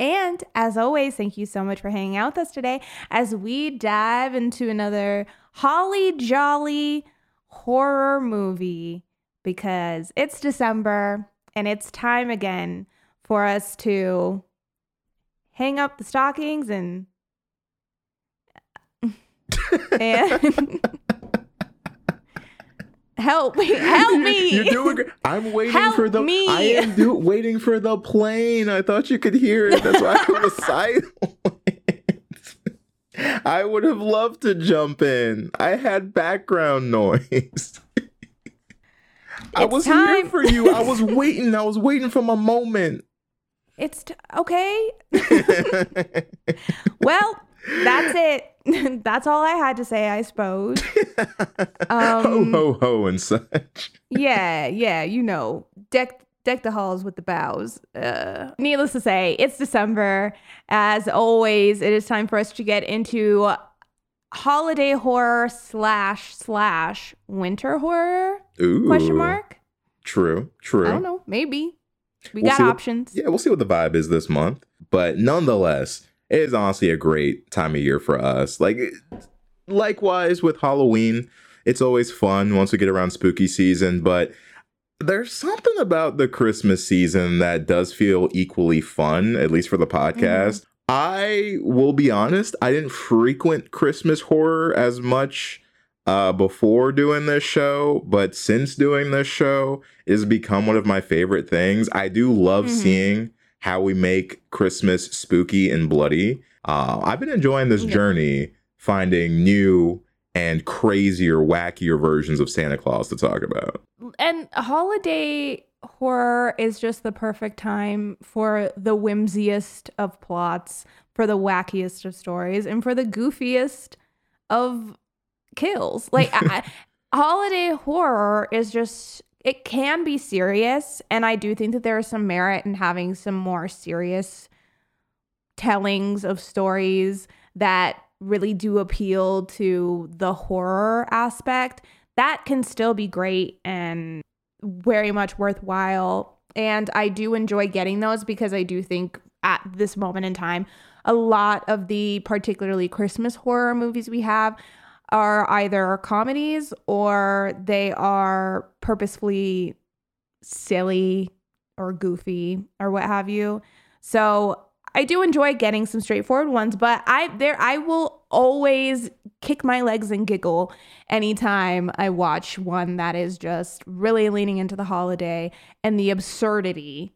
And as always, thank you so much for hanging out with us today as we dive into another holly jolly horror movie because it's December and it's time again for us to hang up the stockings and and help me help me You're doing great. I'm waiting Help for the me. I am do, waiting for the plane. I thought you could hear it. That's why I was silent. I would have loved to jump in. I had background noise. I It's was time. here for you. I was waiting. I was waiting for my moment. it's t- okay well that's it that's all i had to say i suppose ho Um, ho ho and such. yeah yeah you know deck deck the halls with the bows uh, needless to say it's december as always it is time for us to get into holiday horror slash slash winter horror Ooh. question mark True. True. i don't know maybe we We'll got see what- options Yeah, we'll see what the vibe is this month. But nonetheless, it is honestly a great time of year for us. Like, likewise with Halloween, it's always fun once we get around spooky season. But there's something about the Christmas season that does feel equally fun, at least for the podcast. I will be honest, I didn't frequent Christmas horror as much uh, before doing this show, but since doing this show, it has become one of my favorite things. I do love Mhm. seeing how we make Christmas spooky and bloody. Uh, I've been enjoying this Yeah. journey, finding new and crazier, wackier versions of Santa Claus to talk about. and holiday horror is just the perfect time for the whimsiest of plots, for the wackiest of stories, and for the goofiest of kills. Like I, holiday horror is just it can be serious, and I do think that there is some merit in having some more serious tellings of stories that really do appeal to the horror aspect that can still be great and very much worthwhile. And I do enjoy getting those because I do think at this moment in time, a lot of the particularly Christmas horror movies we have are either comedies or they are purposefully silly or goofy or what have you. So I do enjoy getting some straightforward ones, but I there I will always kick my legs and giggle anytime I watch one that is just really leaning into the holiday and the absurdity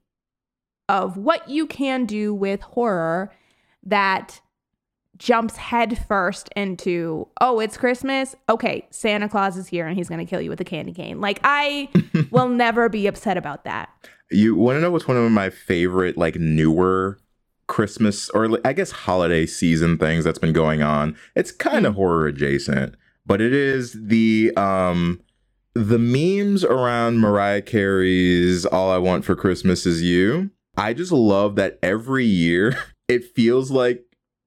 of what you can do with horror that jumps headfirst into, oh, it's Christmas. Okay, Santa Claus is here and he's going to kill you with a candy cane. Like, I will never be upset about that. You want to know what's one of my favorite, like, newer Christmas or I guess holiday season things that's been going on? It's kind of horror adjacent, but it is the um the memes around Mariah Carey's All I Want for Christmas Is You. I just love that every year it feels like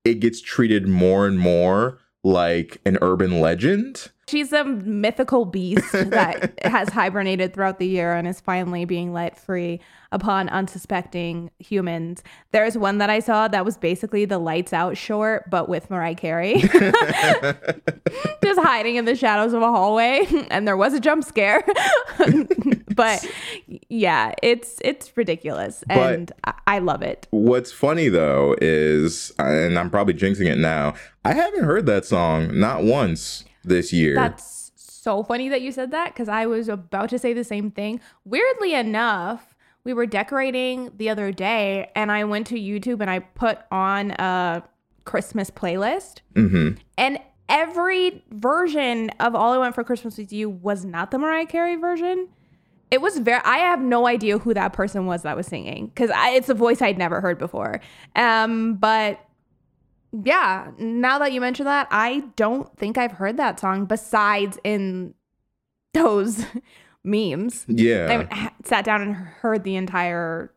it gets treated more and more like an urban legend. She's a mythical beast that has hibernated throughout the year and is finally being let free upon unsuspecting humans. There's one that I saw that was basically the lights out short, but with Mariah Carey. Just hiding in the shadows of a hallway. And there was a jump scare. But yeah, it's it's ridiculous. And I, I love it. What's funny though is, and I'm probably jinxing it now, I haven't heard that song not once this year. That's so funny that you said that because I was about to say the same thing. Weirdly enough, we were decorating the other day and I went to YouTube and I put on a Christmas playlist. hmm And every version of All I Want for Christmas With You was not the Mariah Carey version. It was very i have no idea who that person was that was singing because it's a voice i'd never heard before um but yeah now that you mention that i don't think i've heard that song besides in those memes Yeah. i haven't ha- sat down and heard the entire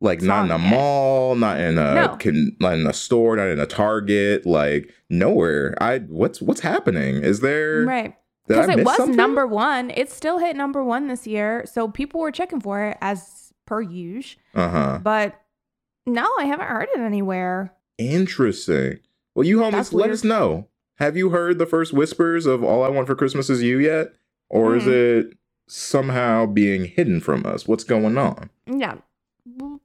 like not in a mall, not in a No. can, not in a store, not in a Target, like nowhere. I what's what's happening? Is there right because it was something? number one it still hit number one this year so people were checking for it as per usual Uh-huh. but no i haven't heard it anywhere Interesting. Well, you homies, That's let weird. us know. Have you heard the first whispers of All I Want for Christmas Is You yet? Or is Hmm. it somehow being hidden from us? What's going on? Yeah.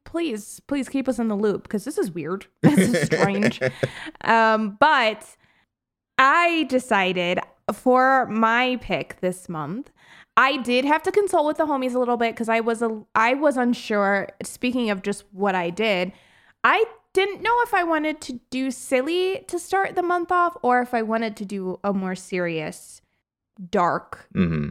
Please, please keep us in the loop because this is weird. This is strange. um, but I decided for my pick this month, I did have to consult with the homies a little bit because I was a I was unsure. Speaking of just what I did, I didn't know if I wanted to do silly to start the month off or if I wanted to do a more serious, dark hmm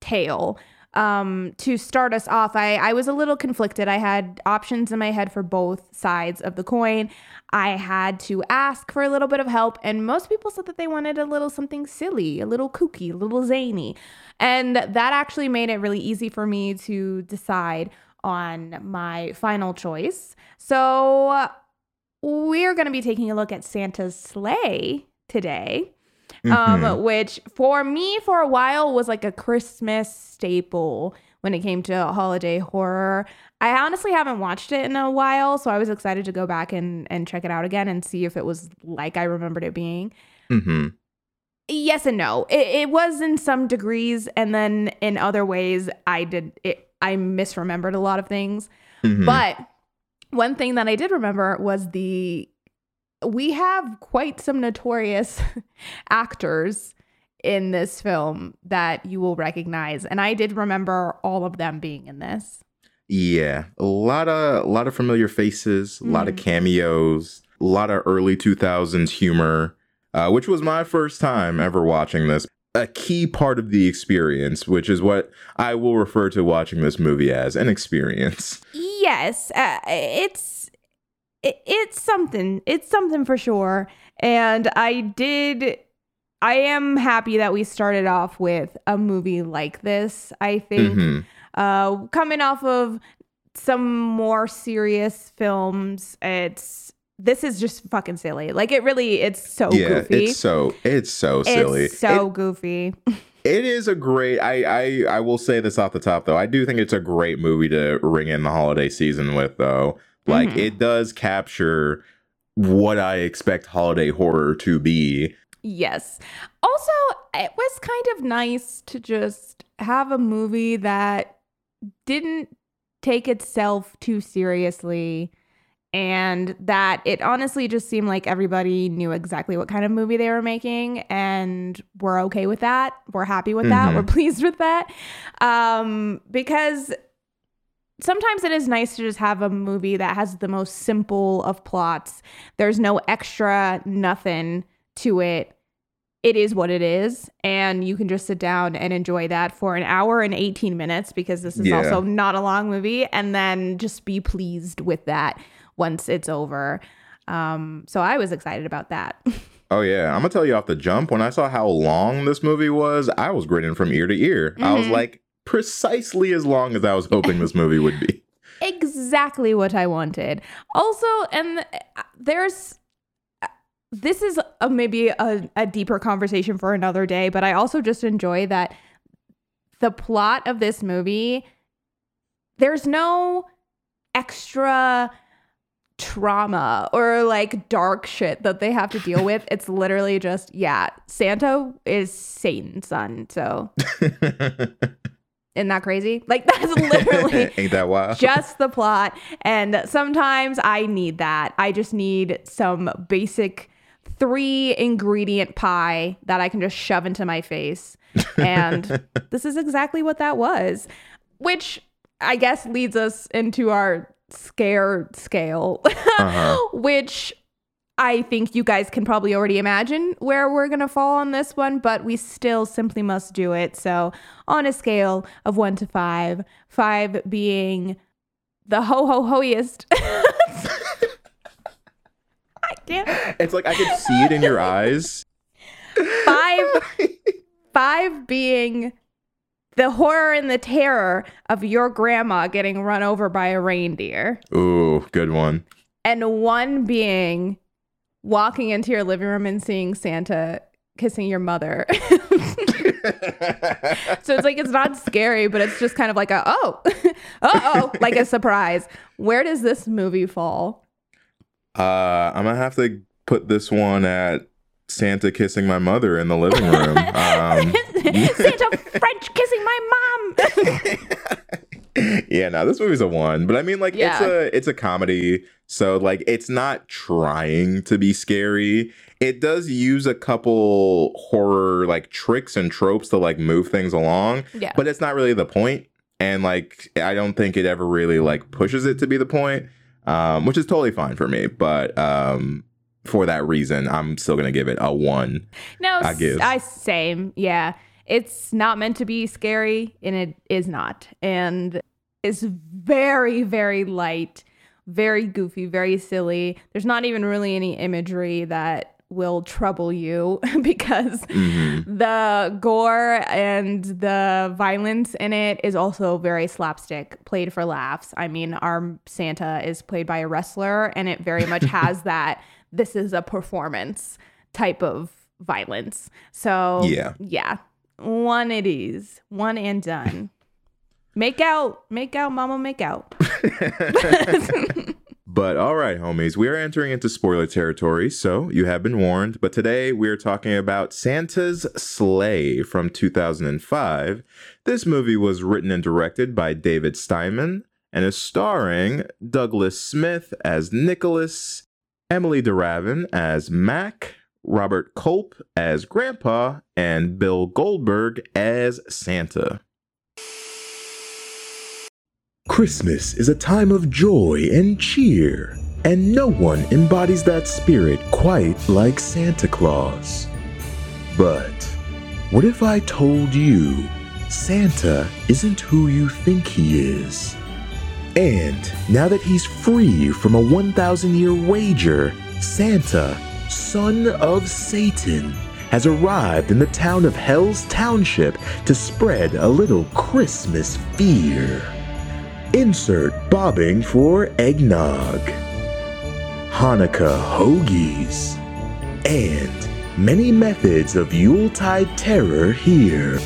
tale um to start us off i i was a little conflicted. I had options in my head for both sides of the coin. I had to ask for a little bit of help and most people said that they wanted a little something silly a little kooky a little zany. And that actually made it really easy for me to decide on my final choice. So we're going to be taking a look at Santa's Slay today Mhm. um, which for me for a while was like a Christmas staple when it came to holiday horror. I honestly haven't watched it in a while, so I was excited to go back and, and check it out again and see if it was like I remembered it being. Mm-hmm. Yes and no. It, it was in some degrees, and then in other ways, I did it. I misremembered a lot of things. Mhm. But one thing that I did remember was the we have quite some notorious actors in this film that you will recognize and I did remember all of them being in this. Yeah, a lot of a lot of familiar faces, a lot of Mhm. cameos, a lot of early 2000s humor, uh, which was my first time ever watching this. A key part of the experience, which is what I will refer to watching this movie as an experience. Yes, uh, it's it, it's something. It's something for sure. And I did I am happy that we started off with a movie like this. I think Mhm. uh coming off of some more serious films it's this is just fucking silly like it really it's so yeah, goofy it's so it's so silly. it's so It- goofy It is a great. I, I I will say this off the top though. I do think it's a great movie to ring in the holiday season with though. Like Mhm. it does capture what I expect holiday horror to be. yes also it was kind of nice to just have a movie that didn't take itself too seriously and that it honestly just seemed like everybody knew exactly what kind of movie they were making and we're okay with that we're happy with that Mhm. we're pleased with that um because sometimes it is nice to just have a movie that has the most simple of plots there's no extra nothing to it it is what it is and you can just sit down and enjoy that for an hour and 18 minutes because this is Yeah. also not a long movie and then just be pleased with that once it's over um so i was excited about that Oh yeah, I'm gonna tell you off the jump. When I saw how long this movie was, I was grinning from ear to ear. I was Mhm. like, precisely as long as I was hoping this movie would be. exactly what i wanted. Also and uh, there's this is a, maybe a, a deeper conversation for another day but i also just enjoy that the plot of this movie there's no extra trauma or like dark shit that they have to deal with. It's literally just yeah santa is satan's son so isn't that crazy like that's literally Ain't that wild? just the plot. And sometimes I need that. I just need some basic three ingredient pie that I can just shove into my face. And this is exactly what that was, which I guess leads us into our scare scale, Uh-huh. which I think you guys can probably already imagine where we're going to fall on this one, but we still simply must do it. So, on a scale of one to five, five being the ho ho hoiest. I can't. It's like I could see it in your eyes. Five, five being the horror and the terror of your grandma getting run over by a reindeer. Ooh, good one. And one being walking into your living room and seeing Santa kissing your mother. so it's like it's not scary, but it's just kind of like a oh, oh, like a surprise. Where does this movie fall? Uh, I'm gonna have to put this one at Santa kissing my mother in the living room. Um, Santa French kissing my mom. Yeah, no, this movie's a one, but I mean, like, it's a it's a comedy, so like, it's not trying to be scary. It does use a couple horror like tricks and tropes to like move things along, yeah. but it's not really the point. And like, I don't think it ever really like pushes it to be the point, um, which is totally fine for me. But um, for that reason, I'm still gonna give it a one. No, I give. I same. Yeah. It's not meant to be scary and it is not. And it's very, very light, very goofy, very silly. There's not even really any imagery that will trouble you because Mhm. the gore and the violence in it is also very slapstick, played for laughs. I mean, our Santa is played by a wrestler, and it very much has that this is a performance type of violence. So, Yeah. yeah, one it is, one and done. Make out, make out, mama, make out. But all right, homies, we are entering into spoiler territory, so you have been warned. But today we are talking about Santa's Slay from 2005. This movie was written and directed by David Steinberg and is starring Douglas Smith as Nicholas, Emilie de Ravin as Mac, Robert Culp as Grandpa, and Bill Goldberg as Santa. Christmas is a time of joy and cheer, and no one embodies that spirit quite like Santa Claus. But what if I told you Santa isn't who you think he is? And now that he's free from a 1,000 year wager, Santa, son of Satan, has arrived in the town of Hell's Township to spread a little Christmas fear. Insert bobbing for eggnog, Hanukkah hoagies, and many methods of Yuletide terror here.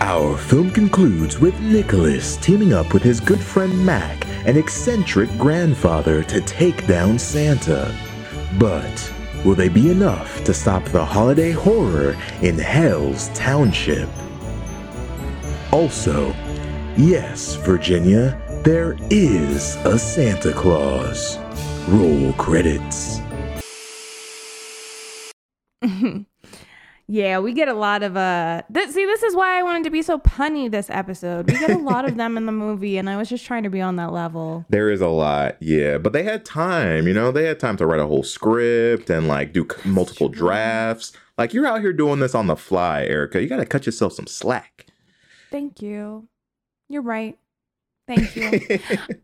Our film concludes with Nicholas teaming up with his good friend Mac, an eccentric grandfather, to take down Santa. But will they be enough to stop the holiday horror in Hell's Township? Also, yes, Virginia, there is a Santa Claus. Roll credits. Yeah, we get a lot of uh th- see this is why I wanted to be so punny this episode. We get a lot of them in the movie and I was just trying to be on that level. There is a lot, yeah, but they had time, you know, they had time to write a whole script and like do c- multiple drafts. Like you're out here doing this on the fly, Erika. You got to cut yourself some slack. Thank you. You're right. Thank you.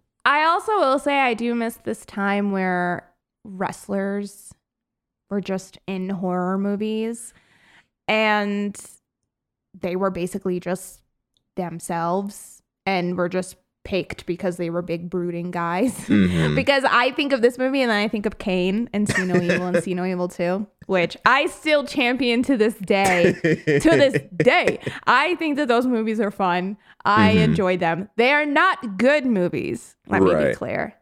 I also will say I do miss this time where wrestlers were just in horror movies and they were basically just themselves and were just picked because they were big brooding guys. Mhm. because I think of this movie and then I think of Kane and See No Evil and See No Evil 2, which I still champion to this day to this day. I think that those movies are fun. I Mhm. enjoy them. They are not good movies, let me be clear,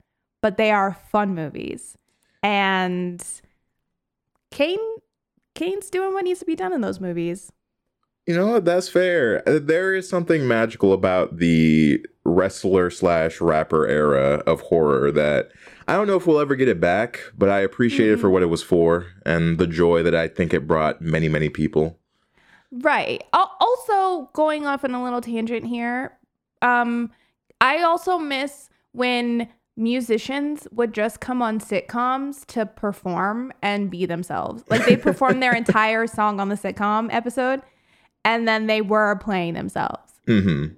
but they are fun movies. And Kane Kane's doing what needs to be done in those movies. You know what? That's fair. Uh, There is something magical about the wrestler slash rapper era of horror that I don't know if we'll ever get it back, but I appreciate it for what it was for and the joy that I think it brought many, many people. Right. Also, going off on a little tangent here, um, I also miss when musicians would just come on sitcoms to perform and be themselves. Like they perform their entire song on the sitcom episode and then they were playing themselves. Mm-hmm.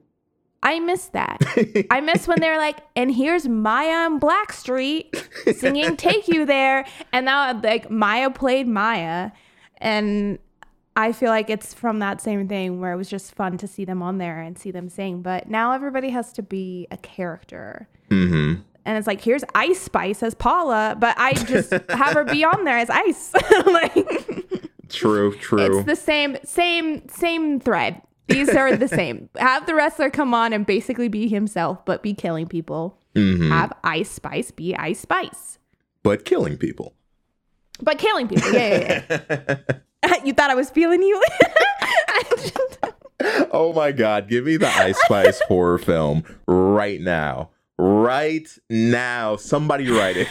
I miss that. I miss when they're like, and here's Mya and Blackstreet singing Take You There. And now like Mya played Mya. And I feel like it's from that same thing where it was just fun to see them on there and see them sing. But now everybody has to be a character. Mm-hmm. And it's like, here's Ice Spice as Paula, but I just have her be on there as Ice. like True, true. it's the same, same, same thread. These are the same. Have the wrestler come on and basically be himself, but be killing people. Mhm. Have Ice Spice be Ice Spice, But killing people. but killing people. Yeah, yeah, yeah. you thought I was feeling you? Oh my god, give me the Ice Spice horror film right now. Right now. Somebody write it.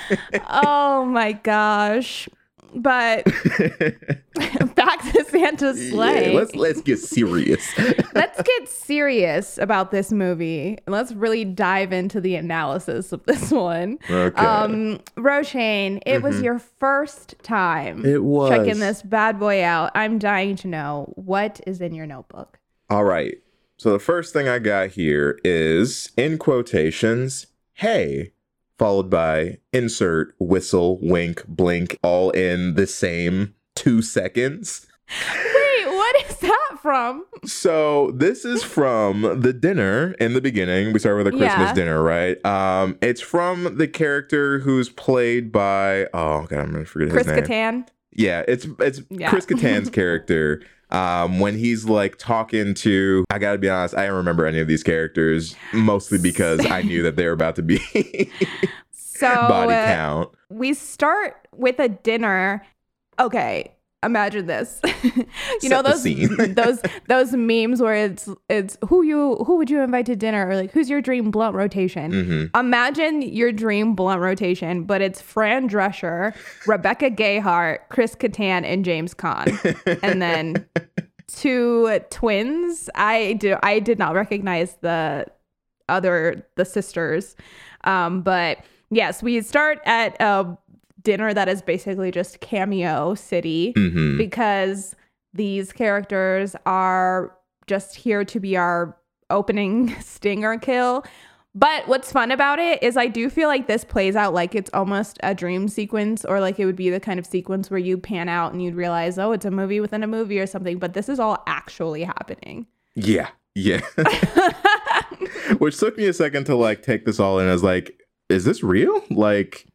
oh my gosh. But back to Santa's Slay. Yeah, let's let's get serious. let's get serious about this movie and let's really dive into the analysis of this one. Okay. Um, Roshane, it was your first time Mm-hmm. It was. checking this bad boy out. I'm dying to know what is in your notebook. All right. So the first thing I got here is in quotations, hey, followed by insert whistle, wink, blink, all in the same two seconds. Wait, what is that from? So this is from the dinner in the beginning. We start with a Christmas Yeah. dinner, right? Um, it's from the character who's played by oh god, I'm gonna forget Chris his name. Chris Kattan. Yeah, it's it's Yeah. Chris Kattan's character. Um, when he's like talking to, I gotta be honest, I don't remember any of these characters, mostly because I knew that they were about to be So body uh, count. we start with a dinner. Okay, imagine this. you know Set the those those those memes where it's it's who you who would you invite to dinner or like who's your dream blunt rotation. Mm-hmm. Imagine your dream blunt rotation, but it's Fran Drescher, Rebecca Gayheart, Chris Kattan, and James Caan, and then two twins. I do I did not recognize the other the sisters, um, but yes, we start at a dinner that is basically just cameo city hmm because these characters are just here to be our opening stinger kill. But what's fun about it is I do feel like this plays out like it's almost a dream sequence or like it would be the kind of sequence where you pan out and you'd realize, oh, it's a movie within a movie or something. But this is all actually happening. Yeah, yeah. Which took me a second to like take this all in as like, is this real? Like,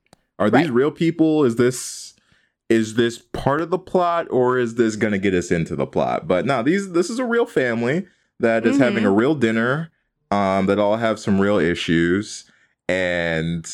are these Right. real people? Is this is this part of the plot or is this gonna get us into the plot? But no, these this is a real family that is having a real dinner, um, that all have some real issues. And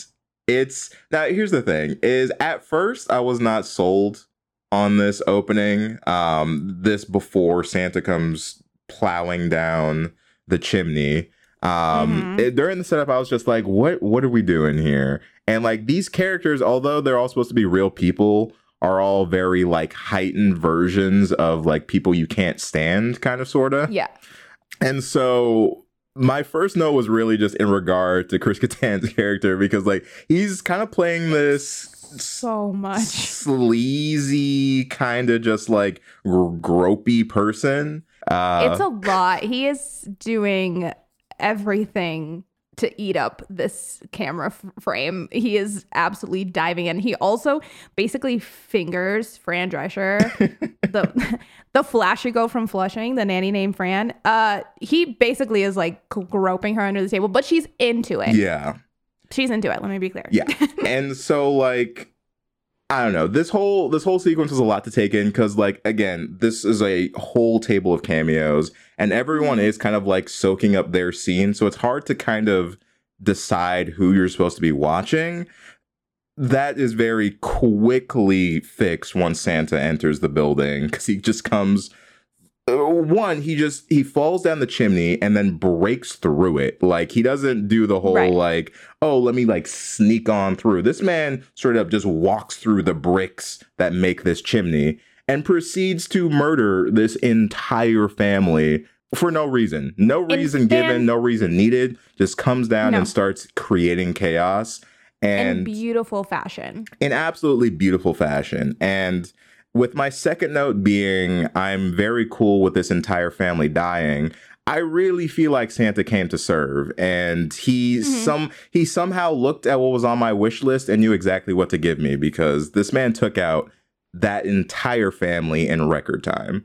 it's now here's the thing is at first I was not sold on this opening. Um, this before Santa comes plowing down the chimney. Um, Mhm. it- during the setup, I was just like, "What? What are we doing here?" And like these characters, although they're all supposed to be real people, are all very like heightened versions of like people you can't stand, kind of sorta. yeah. And so my first note was really just in regard to Chris Kattan's character because like he's kind of playing this So much. sleazy kind of just like gr- gropey person. Uh, it's a lot. He is doing everything to eat up this camera f- frame. He is absolutely diving in. He also basically fingers Fran Drescher, the the flashy girl from Flushing, the nanny named Fran. Uh, he basically is like groping her under the table, but she's into it. yeah, She's into it. Let me be clear. yeah. and so like I don't know. This whole this whole sequence was a lot to take in because like again, this is a whole table of cameos, and everyone is kind of like soaking up their scene, so it's hard to kind of decide who you're supposed to be watching. That is very quickly fixed once Santa enters the building because he just comes. Uh, One, he just he falls down the chimney and then breaks through it. Like he doesn't do the whole Right. like oh, let me like sneak on through. This man straight up just walks through the bricks that make this chimney and proceeds to murder this entire family for no reason. No reason given, and- no reason needed. Just comes down No. and starts creating chaos. And in beautiful fashion. in absolutely beautiful fashion. And with my second note being, I'm very cool with this entire family dying. I really feel like Santa came to serve, and he Mhm. some he somehow looked at what was on my wish list and knew exactly what to give me because this man took out that entire family in record time.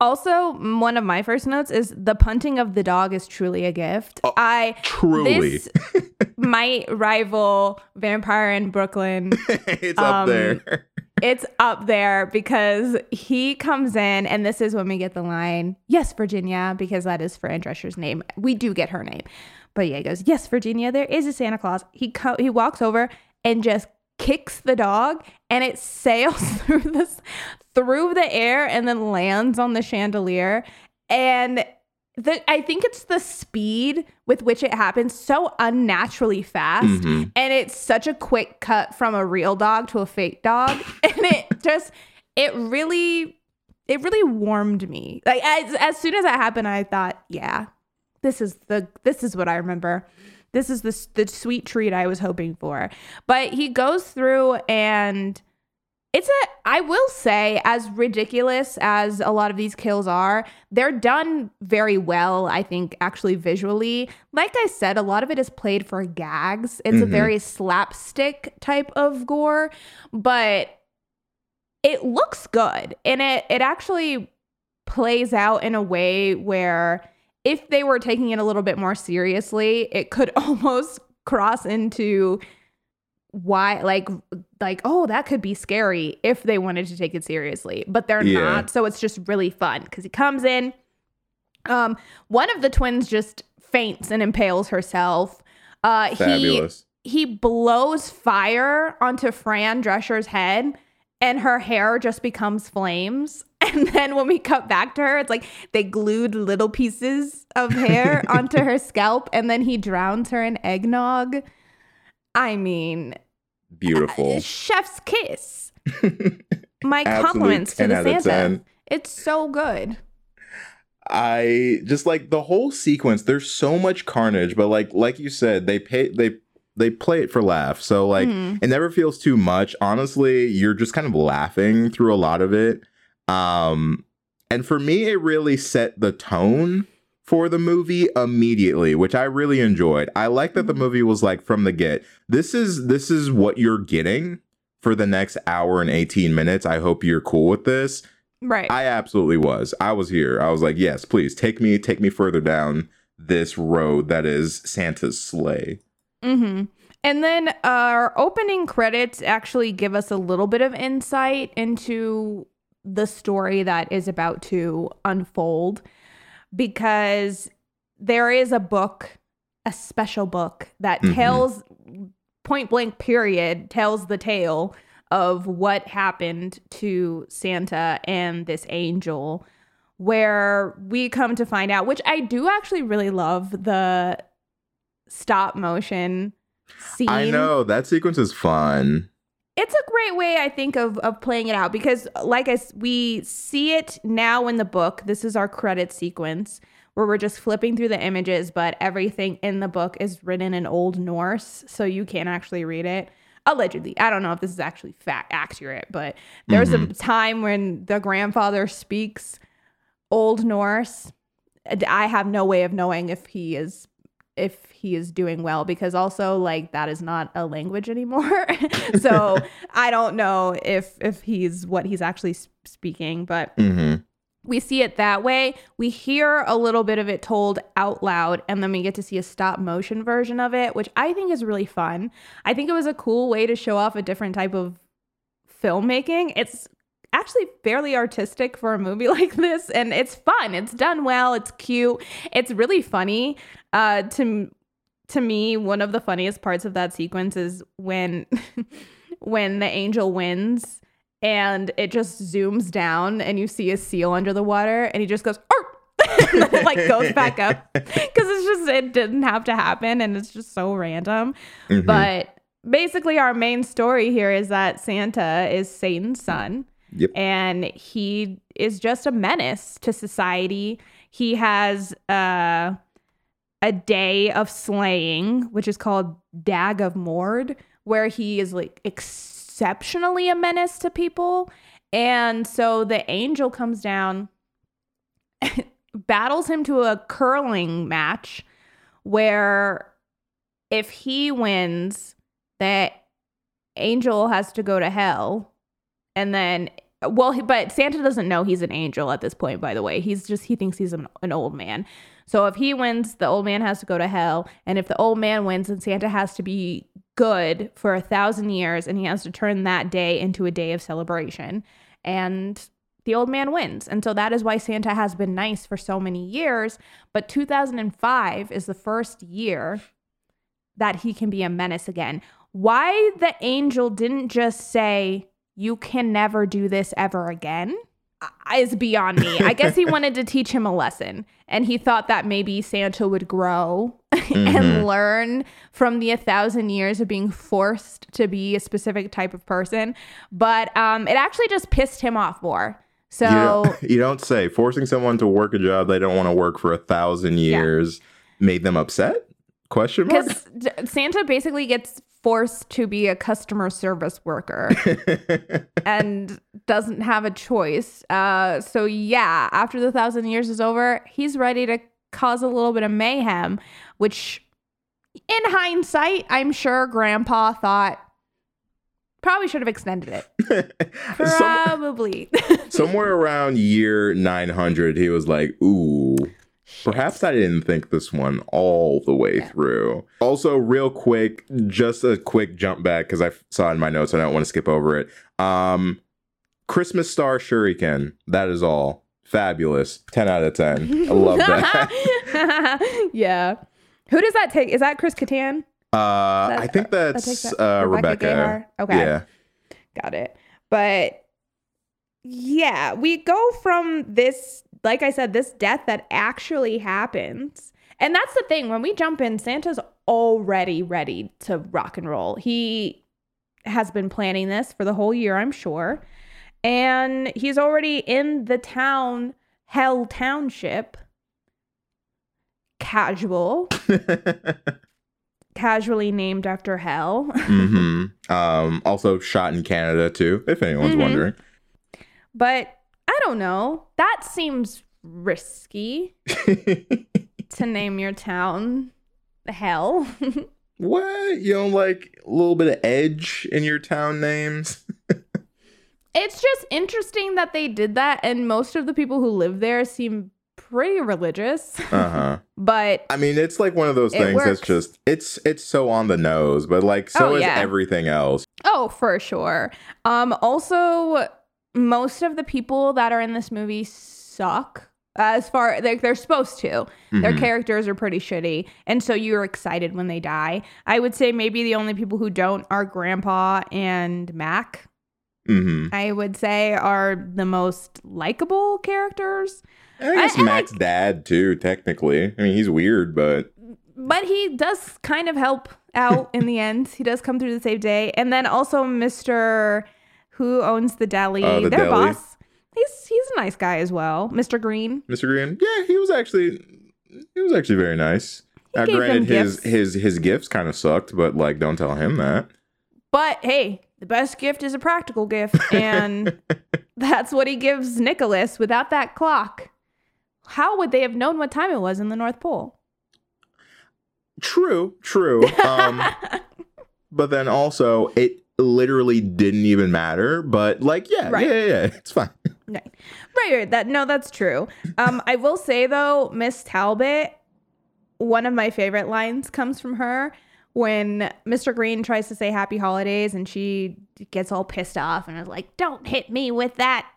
Also, one of my first notes is the punting of the dog is truly a gift. Oh, I Truly, this might rival Vampire in Brooklyn. it's up um, there. It's up there because he comes in, and this is when we get the line, Yes, Virginia, because that is Fran Drescher's name. We do get her name. But yeah, he goes, Yes, Virginia, there is a Santa Claus. He co- he walks over and just kicks the dog and it sails through this through the air and then lands on the chandelier. And the, I think it's the speed with which it happens so unnaturally fast. Mhm. And it's such a quick cut from a real dog to a fake dog. And it just, it really, it really warmed me. Like as, as soon as that happened, I thought, yeah, this is the, this is what I remember. This is the, the sweet treat I was hoping for. But he goes through and it's a I will say as ridiculous as a lot of these kills are, they're done very well, I think actually visually. Like I said, a lot of it is played for gags. It's a Mhm. very slapstick type of gore, but it looks good and it it actually plays out in a way where if they were taking it a little bit more seriously, it could almost cross into why like like oh that could be scary if they wanted to take it seriously but they're Yeah. not so it's just really fun because he comes in um one of the twins just faints and impales herself uh he he blows fire onto Fran Drescher's head and her hair just becomes flames. And then when we cut back to her, it's like they glued little pieces of hair onto her scalp and then he drowns her in eggnog. I mean, Beautiful. chef's kiss. My compliments to 10 the Santa. 10. It's so good. I just like the whole sequence. There's so much carnage, but like like you said, they pay they they play it for laughs. So like Mhm. it never feels too much. Honestly, you're just kind of laughing through a lot of it. Um and for me it really set the tone for the movie immediately, which I really enjoyed. I like that the Mhm. movie was like from the get. This is this is what you're getting for the next hour and 18 minutes. I hope you're cool with this. Right. I absolutely was. I was here. I was like, yes, please take me, take me further down this road that is Santa's Slay. Mm-hmm. And then our opening credits actually give us a little bit of insight into the story that is about to unfold because there is a book, a special book that Mhm. tells point blank period tells the tale of what happened to Santa and this angel where we come to find out which I do actually really love the stop motion scene. I know that sequence is fun. It's a great way, I think, of of playing it out because, like I, we see it now in the book. This is our credit sequence where we're just flipping through the images, but everything in the book is written in Old Norse, so you can't actually read it. Allegedly, I don't know if this is actually fact accurate, but there's a mm-hmm. time when the grandfather speaks Old Norse. I have no way of knowing if he is if he is doing well because also like that is not a language anymore. so I don't know if if he's what he's actually speaking, but hmm we see it that way. We hear a little bit of it told out loud, and then we get to see a stop motion version of it, which I think is really fun. I think it was a cool way to show off a different type of filmmaking. It's actually fairly artistic for a movie like this, and it's fun. It's done well. It's cute. It's really funny. Uh, to to me, one of the funniest parts of that sequence is when when the angel wins and it just zooms down and you see a seal under the water and he just goes "Arr!" and then like goes back up because it's just it didn't have to happen and it's just so random Mhm. but basically our main story here is that santa is satan's son Yep. and he is just a menace to society he has uh a day of slaying, which is called Dag of Mord, where he is like exceptionally a menace to people. And so the angel comes down, battles him to a curling match where if he wins, the angel has to go to hell. And then, well, but Santa doesn't know he's an angel at this point, by the way. He's just, he thinks he's an, an old man. So if he wins, the old man has to go to hell. And if the old man wins, then Santa has to be good for a thousand years and he has to turn that day into a day of celebration. And the old man wins. And so that is why Santa has been nice for so many years. But 2005 is the first year that he can be a menace again. Why the angel didn't just say, You can never do this ever again is beyond me. I guess he wanted to teach him a lesson. And he thought that maybe Santa would grow and learn from the a thousand years of being forced to be a specific type of person. But um, it actually just pissed him off more. So You don't, you don't say forcing someone to work a job they don't want to work for a thousand years made them upset? Question mark. because Santa basically gets forced to be a customer service worker and doesn't have a choice. Uh, so yeah, after the thousand years is over, he's ready to cause a little bit of mayhem, which, in hindsight, I'm sure Grandpa thought probably should have extended it. Probably. somewhere around year 900, he was like, ooh. Perhaps I didn't think this one all the way through. Also, real quick, just a quick jump back because I saw in my notes. I don't want to skip over it. Um, Christmas Star Shuriken. That is all. Fabulous. 10 out of 10. I love that. yeah. Who does that take? Is that Chris Kattan? Uh, That- I think that's takes that- uh, Rebecca Rebecca. Okay. Yeah. Got it. But yeah, we go from this, like I said, this death that actually happens. And that's the thing. When we jump in, Santa's already ready to rock and roll. He has been planning this for the whole year, I'm sure. And he's already in the town, Hell Township. Casual, casually named after Hell. hmm Um, also shot in Canada too, if anyone's Mhm. wondering. But I don't know. That seems risky to name your town hell. what? You don't like a little bit of edge in your town names? it's just interesting that they did that, and most of the people who live there seem pretty religious. Uh huh. but I mean, it's like one of those things that's just it's it's so on the nose, but like so Oh, is yeah. everything else. oh, for sure. Um, also, most of the people that are in this movie suck. As far like they're supposed to, their Mhm. characters are pretty shitty, and so you're excited when they die. I would say maybe the only people who don't are Grandpa and Mac. Mhm. I would say are the most likable characters. I guess I- I Mac's dad too. Technically, I mean, he's weird, but But he does kind of help out in the end. He does come through to save day. And then also Mr. who owns the deli, Oh, the their deli. boss. He's he's a nice guy as well. Mr. Green. Mr. Green, yeah, he was actually he was actually very nice. Now, granted, his gifts. his his gifts kind of sucked, but like, don't tell him that. But hey, the best gift is a practical gift. And that's what he gives Nicholas without that clock. How would they have known what time it was in the North Pole? True, true. Um, but then also, it literally didn't even matter. But like, yeah, Right. yeah, yeah, yeah, it's fine. Right. Right, right. That no, that's true. Um, I will say though, Miss Talbot, one of my favorite lines comes from her when Mr. Green tries to say happy holidays and she gets all pissed off and is like, Don't hit me with that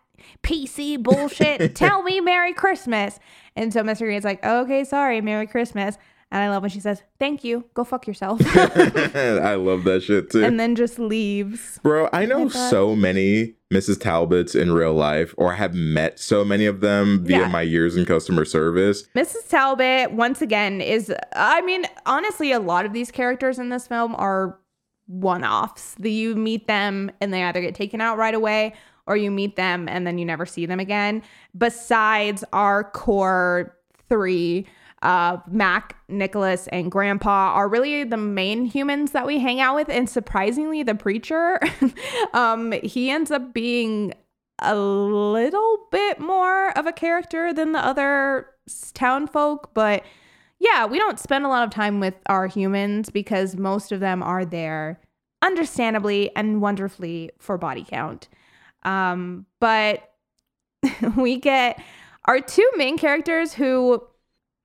PC bullshit. Tell me Merry Christmas. And so Mr. Green's like, Okay, sorry, Merry Christmas. And I love when she says, Thank you. Go fuck yourself. I love that shit too. and then just leaves. Bro, I know I so many Mrs. Talbots in real life, or have met so many of them via Yeah. my years in customer service. Mrs. Talbot, once again, is, I mean, honestly, a lot of these characters in this film are one offs. The, you meet them and they either get taken out right away or you meet them and then you never see them again. Besides our core three, uh, Mac, Nicholas, and Grandpa are really the main humans that we hang out with. And surprisingly, the preacher, um, he ends up being a little bit more of a character than the other town folk. But yeah, we don't spend a lot of time with our humans because most of them are there, understandably and wonderfully, for body count. Um, but we get our two main characters who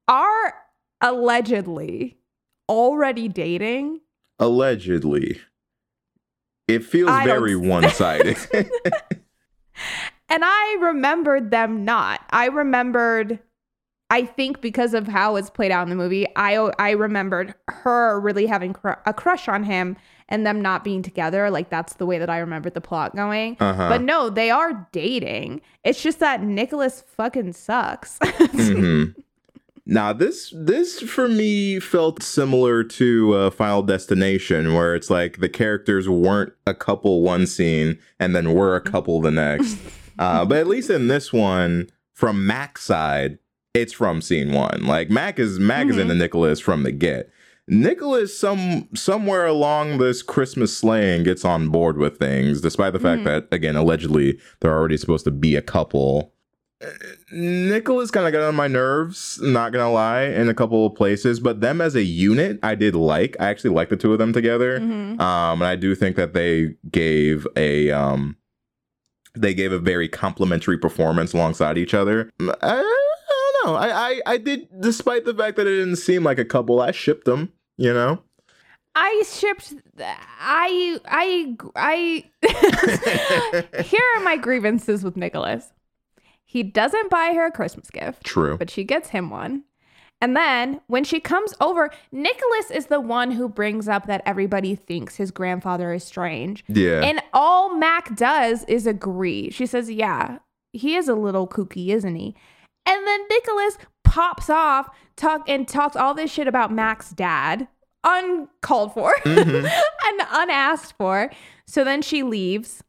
are allegedly already dating. Allegedly. It feels I very one sided. And I remembered them not. I remembered, I think because of how it's played out in the movie, I I remembered her really having cr- a crush on him and them not being together. Like that's the way that I remembered the plot going. Uh-huh. But no, they are dating. It's just that Nicholas fucking sucks. Mhm. Now this this for me felt similar to uh, Final Destination, where it's like the characters weren't a couple one scene and then were a couple the next. uh, but at least in this one, from Mac's side, it's from scene one. Like Mac is Mac is Mhm. into Nicholas from the get. Nicholas some somewhere along this Christmas slaying gets on board with things, despite the fact Mhm. that again allegedly they're already supposed to be a couple. Nicholas kind of got on my nerves, not gonna lie, in a couple of places, but them as a unit, I did like. I actually like the two of them together. Mhm. Um, and I do think that they gave a um, they gave a very complimentary performance alongside each other. I, I don't know. I, I I did, despite the fact that it didn't seem like a couple. I shipped them. You know. I shipped. I I I. Here are my grievances with Nicholas. He doesn't buy her a Christmas gift, True. but she gets him one. And then when she comes over, Nicholas is the one who brings up that everybody thinks his grandfather is strange. Yeah. And all Mac does is agree. She says, Yeah, he is a little kooky, isn't he? And then Nicholas pops off talk and talks all this shit about Mac's dad, uncalled for Mhm. and unasked for. So then she leaves.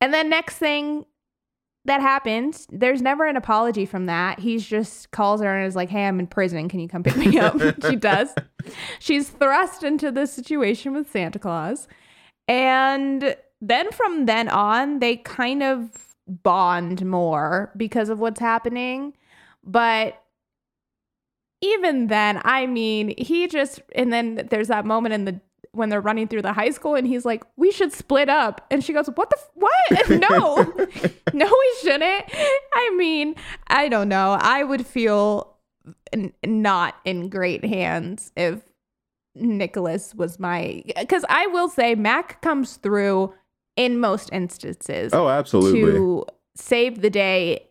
And then next thing that happens, there's never an apology from that. He's just calls her and is like, Hey, I'm in prison. Can you come pick me up? she does. She's thrust into this situation with Santa Claus. And then from then on, they kind of bond more because of what's happening. But even then, I mean, he just, and then there's that moment in the, when they're running through the high school and he's like, we should split up. And she goes, what the, f- what? no, no, we shouldn't. I mean, I don't know. I would feel n- not in great hands if Nicholas was my, because I will say Mac comes through in most instances oh, absolutely. to save the day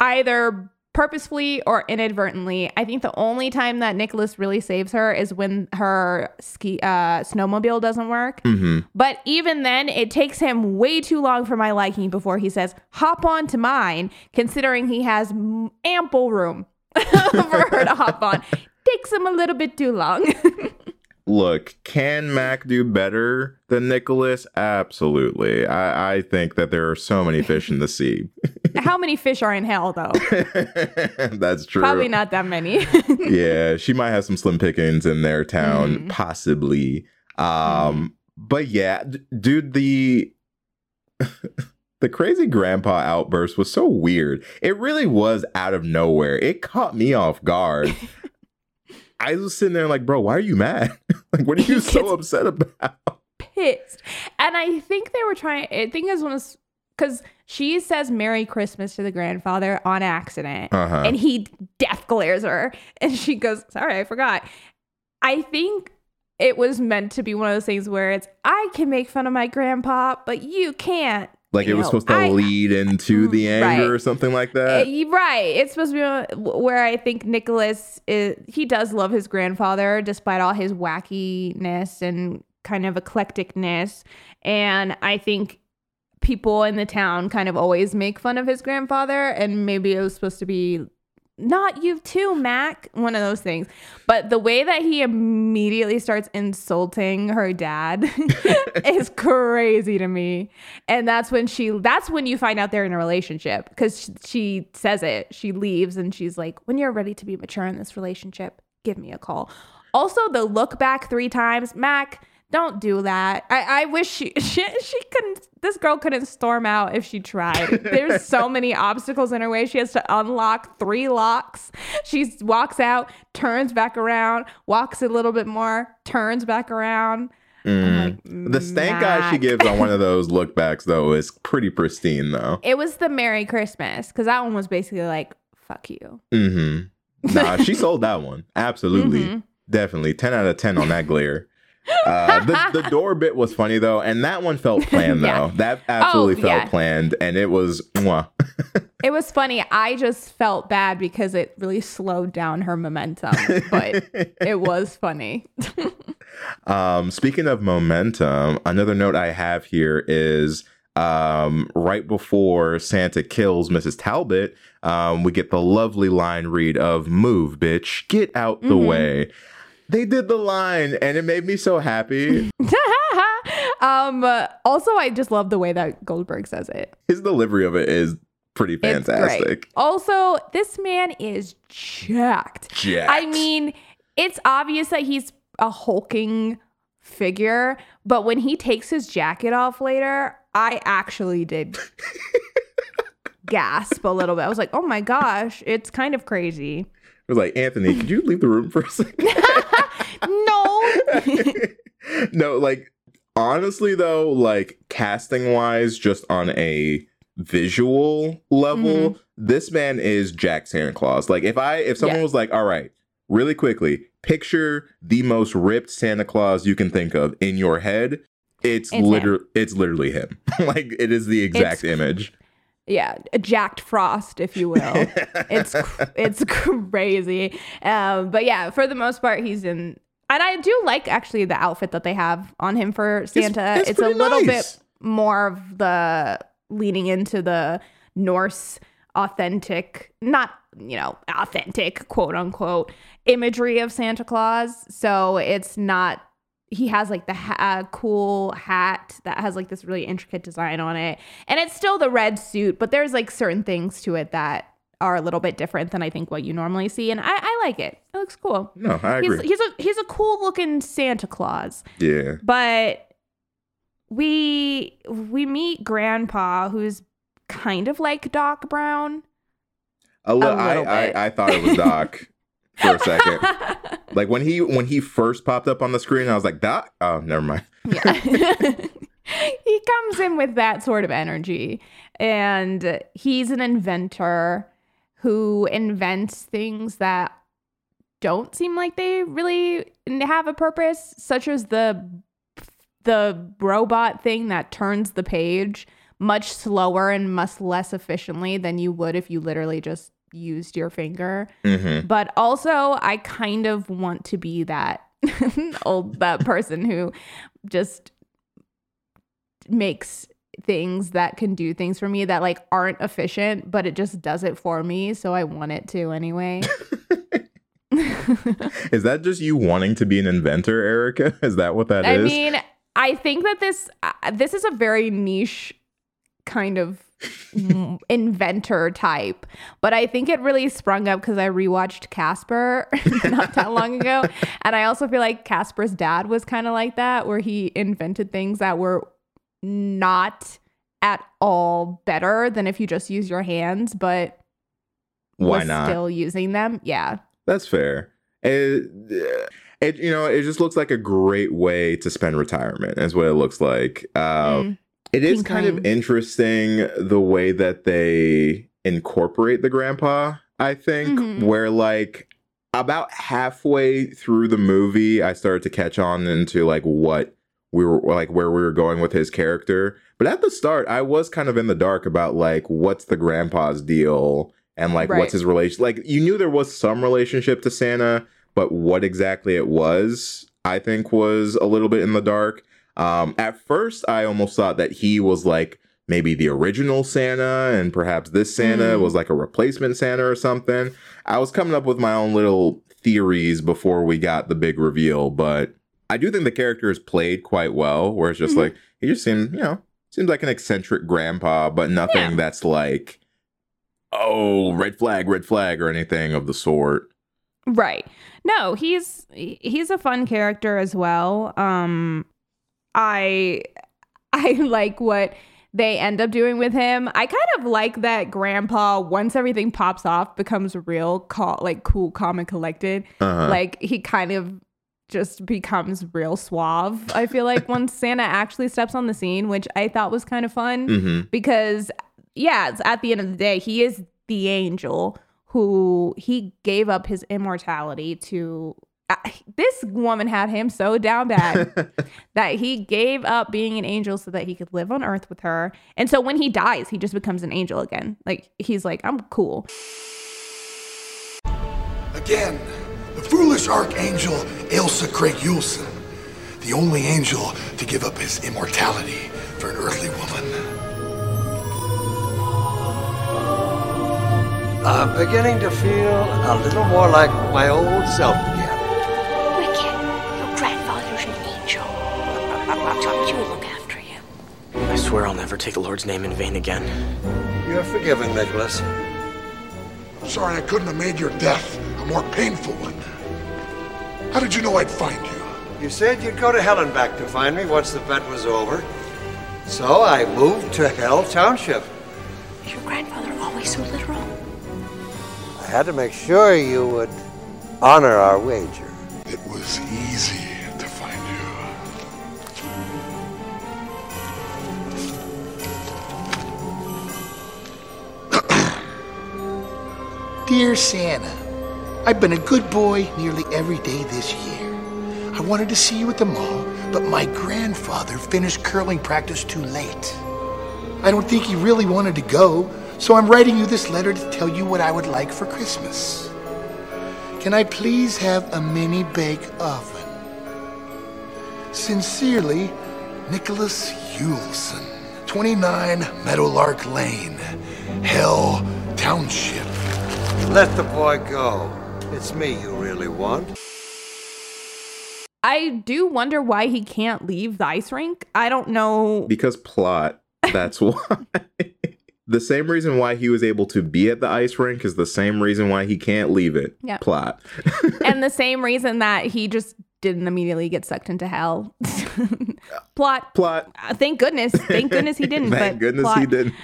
either purposefully or inadvertently. I think the only time that Nicholas really saves her is when her ski uh snowmobile doesn't work. hmm But even then, it takes him way too long for my liking before he says, "Hop on to mine," considering he has ample room for her to hop on. Takes him a little bit too long. Look, can Mac do better than Nicholas? Absolutely. I, I think that there are so many fish in the sea. How many fish are in hell, though? That's true. Probably not that many. yeah, she might have some slim pickings in their town, Mhm. possibly. Um, but yeah, d- dude, the the crazy grandpa outburst was so weird. It really was out of nowhere. It caught me off guard. I was sitting there like, bro, why are you mad? like, what are you so upset about? pissed. And I think they were trying, I think it was one of, because she says Merry Christmas to the grandfather on accident. Uh-huh. And he death glares her. And she goes, Sorry, I forgot. I think it was meant to be one of those things where it's, I can make fun of my grandpa, but you can't. Like it was know, supposed to I- lead into the Mm, anger right. or something like Uh, that. you- right. It's supposed to be where I think Nicholas is, he does love his grandfather despite all his wackiness and kind of eclecticness. And I think people in the town kind of always make fun of his grandfather. And maybe it was supposed to be not you too, Mac, one of those things. But the way that he immediately starts insulting her dad is crazy to me. And that's when she that's when you find out they're in a relationship she, she says it. She leaves and she's like, "When you're ready to be mature in this relationship, give me a call. Also, the look back three times, Mac. Don't do that. I, I wish she, she she couldn't. This girl couldn't storm out if she tried. There's so many obstacles in her way. She has to unlock three locks. She walks out, turns back around, walks a little bit more, turns back around. Mm. like, the stank eye she gives on one of those look backs though is pretty pristine though. It was the Merry Christmas because that one was basically like "fuck you." Mm-hmm. Nah, she sold that one. Absolutely. Mhm. Definitely. 10 out of 10 on that glare. Uh, the, the door bit was funny though, and that one felt planned though. Yeah. That absolutely Oh, felt yeah. planned, and it was. It was funny. I just felt bad because it really slowed down her momentum, but it was funny. Um, speaking of momentum, another note I have here is um, right before Santa kills Mrs. Talbot, um, we get the lovely line read of "Move, bitch, get out the Mhm. way." They did the line, and it made me so happy. um. also, I just love the way that Goldberg says it. His delivery of it is pretty fantastic. Also, this man is jacked. Jacked. I mean, it's obvious that he's a hulking figure, but when he takes his jacket off later, I actually did gasp a little bit. I was like, "Oh my gosh, it's kind of crazy." It was like, Anthony, could you leave the room for a second? no. no, like honestly though, like casting wise, just on a visual level, this man is Jack Santa Claus. Like if I if someone Yeah. was like, all right, really quickly, picture the most ripped Santa Claus you can think of in your head. It's It's literally it's literally him. like it is the exact image. yeah, a jacked frost, if you will. it's it's crazy. Um, but yeah, for the most part, he's in. And I do like actually the outfit that they have on him for Santa. it's It's, a little nice. bit more of the leaning into the Norse authentic, not you know authentic quote unquote imagery of Santa Claus. So it's not. He has like the ha- uh, cool hat that has like this really intricate design on it, and it's still the red suit, but there's like certain things to it that are a little bit different than I think what you normally see, and I, I like it. It looks cool. No, I agree. He's, he's a he's a cool looking Santa Claus, yeah. but we we meet Grandpa, who's kind of like Doc Brown. A li- A I, little bit. I I thought it was Doc for a second. Like when he when he first popped up on the screen, I was like, Doc. Oh, never mind. Yeah. he comes in with that sort of energy. And he's an inventor who invents things that don't seem like they really have a purpose, such as the the robot thing that turns the page much slower and much less efficiently than you would if you literally just used your finger. hmm But also, I kind of want to be that old that person who just makes things that can do things for me that like aren't efficient, but it just does it for me, so I want it to anyway. Is that just you wanting to be an inventor, Erika? Is that what that is? I mean, I think that this uh, this is a very niche kind of inventor type, but I think it really sprung up because I rewatched Casper not that long ago, and I also feel like Casper's dad was kind of like that, where he invented things that were not at all better than if you just use your hands, but Why not? still using them. Yeah, That's fair. It, it you know it just looks like a great way to spend retirement. Is what it looks like. Uh, Mm. It is King kind of interesting the way that they incorporate the grandpa, I think, Mhm. where like about halfway through the movie, I started to catch on into like what we were like where we were going with his character. But at the start, I was kind of in the dark about like what's the grandpa's deal and like Right. what's his relation. Like you knew there was some relationship to Santa, but what exactly it was, I think, was a little bit in the dark. Um, at first, I almost thought that he was like maybe the original Santa, and perhaps this Santa Mm. was like a replacement Santa or something. I was coming up with my own little theories before we got the big reveal, but I do think the character is played quite well. Where it's just Mhm. like he just seemed, you know, seems like an eccentric grandpa, but nothing Yeah. that's like, oh, red flag, red flag, or anything of the sort. Right. No, he's he's a fun character as well. Um I I like what they end up doing with him. I kind of like that grandpa once everything pops off becomes real cal- like cool calm and collected. Uh-huh. Like he kind of just becomes real suave. I feel like once Santa actually steps on the scene, which I thought was kind of fun hmm because yeah, at the end of the day, he is the angel who he gave up his immortality to. Uh, this woman had him so down bad that he gave up being an angel so that he could live on earth with her. And so when he dies, he just becomes an angel again. Like he's like, I'm cool. Again, the foolish archangel Ailsa Craig Yuleson, the only angel to give up his immortality for an earthly woman. I'm beginning to feel a little more like my old self again. Wicked, your grandfather's an angel. Told you to you. look after you. I swear I'll never take the Lord's name in vain again. You're forgiven, Nicholas. Sorry I couldn't have made your death a more painful one. How did you know I'd find you? You said you'd go to hell back to find me once the bet was over. So I moved to Hell Township. Is your grandfather always so literal? I had to make sure you would honor our wager. It was easy to find you. Dear Santa, I've been a good boy nearly every day this year. I wanted to see you at the mall, but my grandfather finished curling practice too late. I don't think he really wanted to go, so I'm writing you this letter to tell you what I would like for Christmas. Can I please have a mini bake oven? Sincerely, Nicholas Yuleson, 29 Meadowlark Lane, Hell Township. Let the boy go. It's me you really want. I do wonder why he can't leave the ice rink. I don't know. because plot. That's why. The same reason why he was able to be at the ice rink is the same reason why he can't leave it. Yeah. Plot. and the same reason that he just didn't immediately get sucked into hell. plot. Plot. Uh, Thank goodness. Thank goodness he didn't. Thank but goodness plot. he didn't.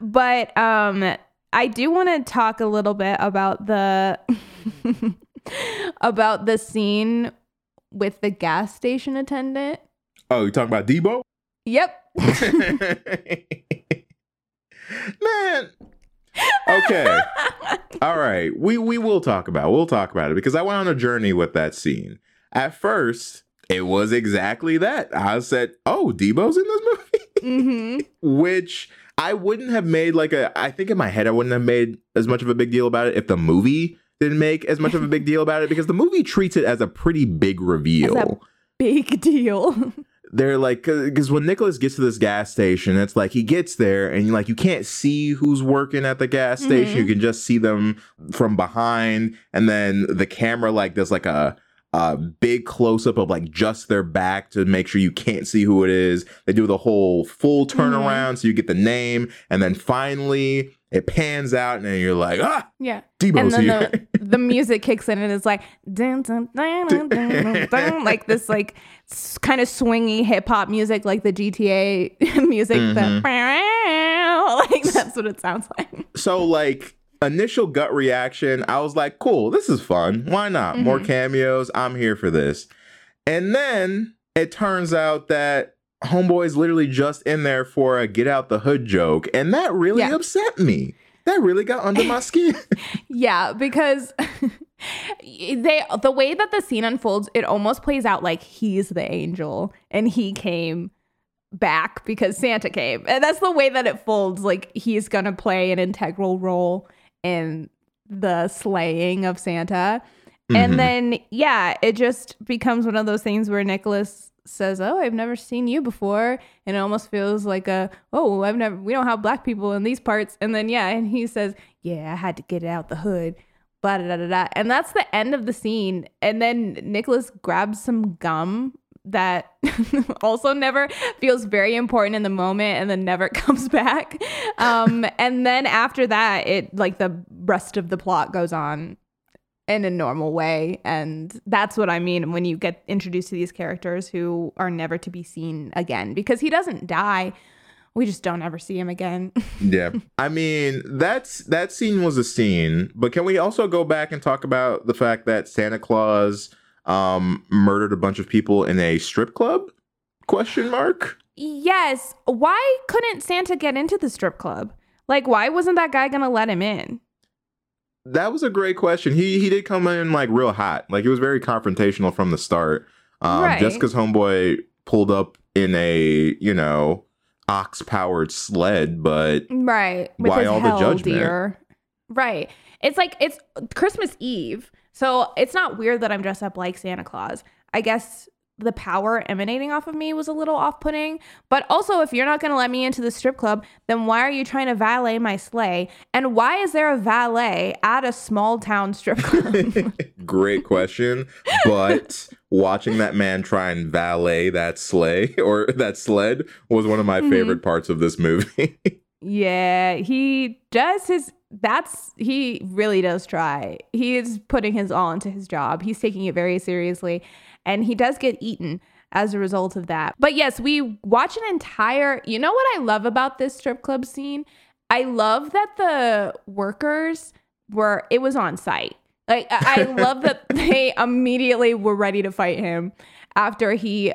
But um I do want to talk a little bit about the about the scene with the gas station attendant. Oh, you talking about Deebo? Yep. Man. Okay. All right. We we will talk about. We'll talk about it because I went on a journey with that scene. At first, it was exactly that. I said, "Oh, Deebo's in this movie." hmm which I wouldn't have made like a I think in my head I wouldn't have made as much of a big deal about it if the movie didn't make as much of a big deal about it because the movie treats it as a pretty big reveal. Big deal. They're like because when Nicholas gets to this gas station, it's like he gets there and you like you can't see who's working at the gas mm-hmm. station. You can just see them from behind, and then the camera like does like a a big close up of like just their back to make sure you can't see who it is. They do the whole full mm-hmm. turnaround so you get the name, and then finally it pans out, and then you're like, ah, yeah. Deebo's and then here. the, the music kicks in and it's like dun, dun, dun, dun, dun, like this like kind of swingy hip hop music like the GTA music Mm-hmm. the like that's what it sounds like. so like initial gut reaction i was like cool this is fun why not more cameos i'm here for this and then it turns out that homeboy's literally just in there for a get out the hood joke and that really Yeah. upset me that really got under my skin Yeah, because they the way that the scene unfolds, it almost plays out like he's the angel and he came back because Santa came. And that's the way that it folds. Like he's gonna play an integral role in the slaying of Santa. Mhm. And then yeah, it just becomes one of those things where Nicholas says, "Oh, I've never seen you before," and it almost feels like a, "Oh, I've never. We don't have black people in these parts." And then yeah, and he says, "Yeah, I had to get out the hood." Blah, da, da, da. And that's the end of the scene. And then Nicholas grabs some gum that also never feels very important in the moment and then never comes back. Um, and then after that, it like the rest of the plot goes on in a normal way. And that's what I mean when you get introduced to these characters who are never to be seen again because he doesn't die. We just don't ever see him again. yeah. I mean, that's that scene was a scene, but can we also go back and talk about the fact that Santa Claus um murdered a bunch of people in a strip club? Question mark? yes. Why couldn't Santa get into the strip club? Like, why wasn't that guy going to let him in? That was a great question. He he did come in like real hot. Like it was very confrontational from the start. Um Right. just because homeboy pulled up in a, you know, ox powered sled, but Right. With Why all the judgment? deer. Right. It's like it's Christmas Eve. So it's not weird that I'm dressed up like Santa Claus. I guess the power emanating off of me was a little off putting. But also, if you're not going to let me into the strip club, then why are you trying to valet my sleigh? And why is there a valet at a small town strip club? Great question. But watching that man try and valet that sleigh or that sled was one of my Mm-hmm. favorite parts of this movie. Yeah, he does his that's he really does try. He is putting his all into his job. He's taking it very seriously and he does get eaten as a result of that. But yes, we watch an entire You know what I love about this strip club scene? I love that the workers were it was on site. Like I I love that they immediately were ready to fight him after he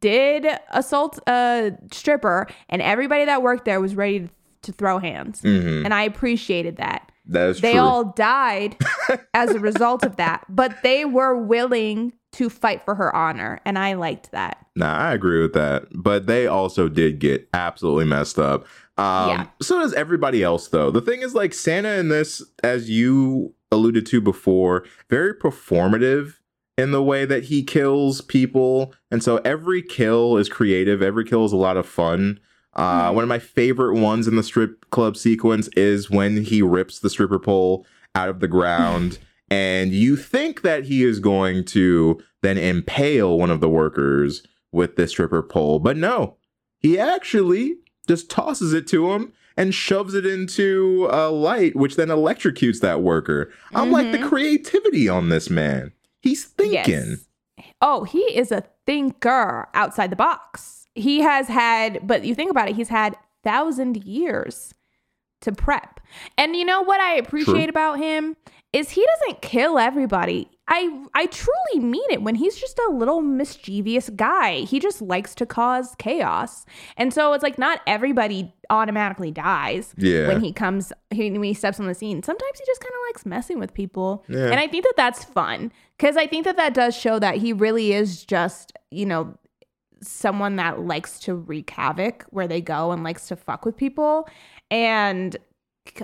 did assault a stripper and everybody that worked there was ready to throw hands. Mhm. And I appreciated that. That is They true. all died as a result of that, but they were willing to fight for her honor. And I liked that. Nah, I agree with that. But they also did get absolutely messed up. Um, Yeah. So does everybody else, though. The thing is, like, Santa in this, as you alluded to before, very performative in the way that he kills people. And so every kill is creative, every kill is a lot of fun. Uh, Mhm. One of my favorite ones in the strip club sequence is when he rips the stripper pole out of the ground. and you think that he is going to then impale one of the workers with this stripper pole. But no, he actually just tosses it to him and shoves it into a light, which then electrocutes that worker. I'm like, the Mhm. creativity on this man. He's thinking. Yes. Oh, he is a thinker outside the box. He has had, but you think about it, he's had thousand years to prep. And you know what I appreciate True. about him is he doesn't kill everybody. I I truly mean it when he's just a little mischievous guy. He just likes to cause chaos. And so it's like not everybody automatically dies Yeah. when he comes he, when he steps on the scene. Sometimes he just kind of likes messing with people. Yeah. And I think that that's fun cuz I think that that does show that he really is just, you know, someone that likes to wreak havoc where they go and likes to fuck with people. And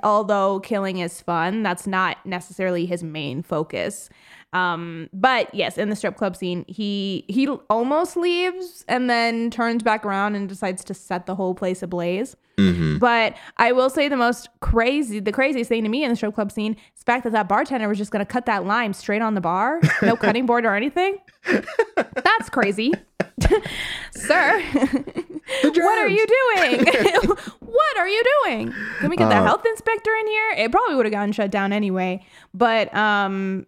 although killing is fun, that's not necessarily his main focus. Um, but yes, in the strip club scene, he he almost leaves and then turns back around and decides to set the whole place ablaze. Mhm. But I will say the most crazy, the craziest thing to me in the strip club scene is the fact that that bartender was just going to cut that lime straight on the bar, no cutting board or anything. That's crazy, sir. what are you doing? what are you doing? Can we get the Uh, health inspector in here? It probably would have gotten shut down anyway. But um,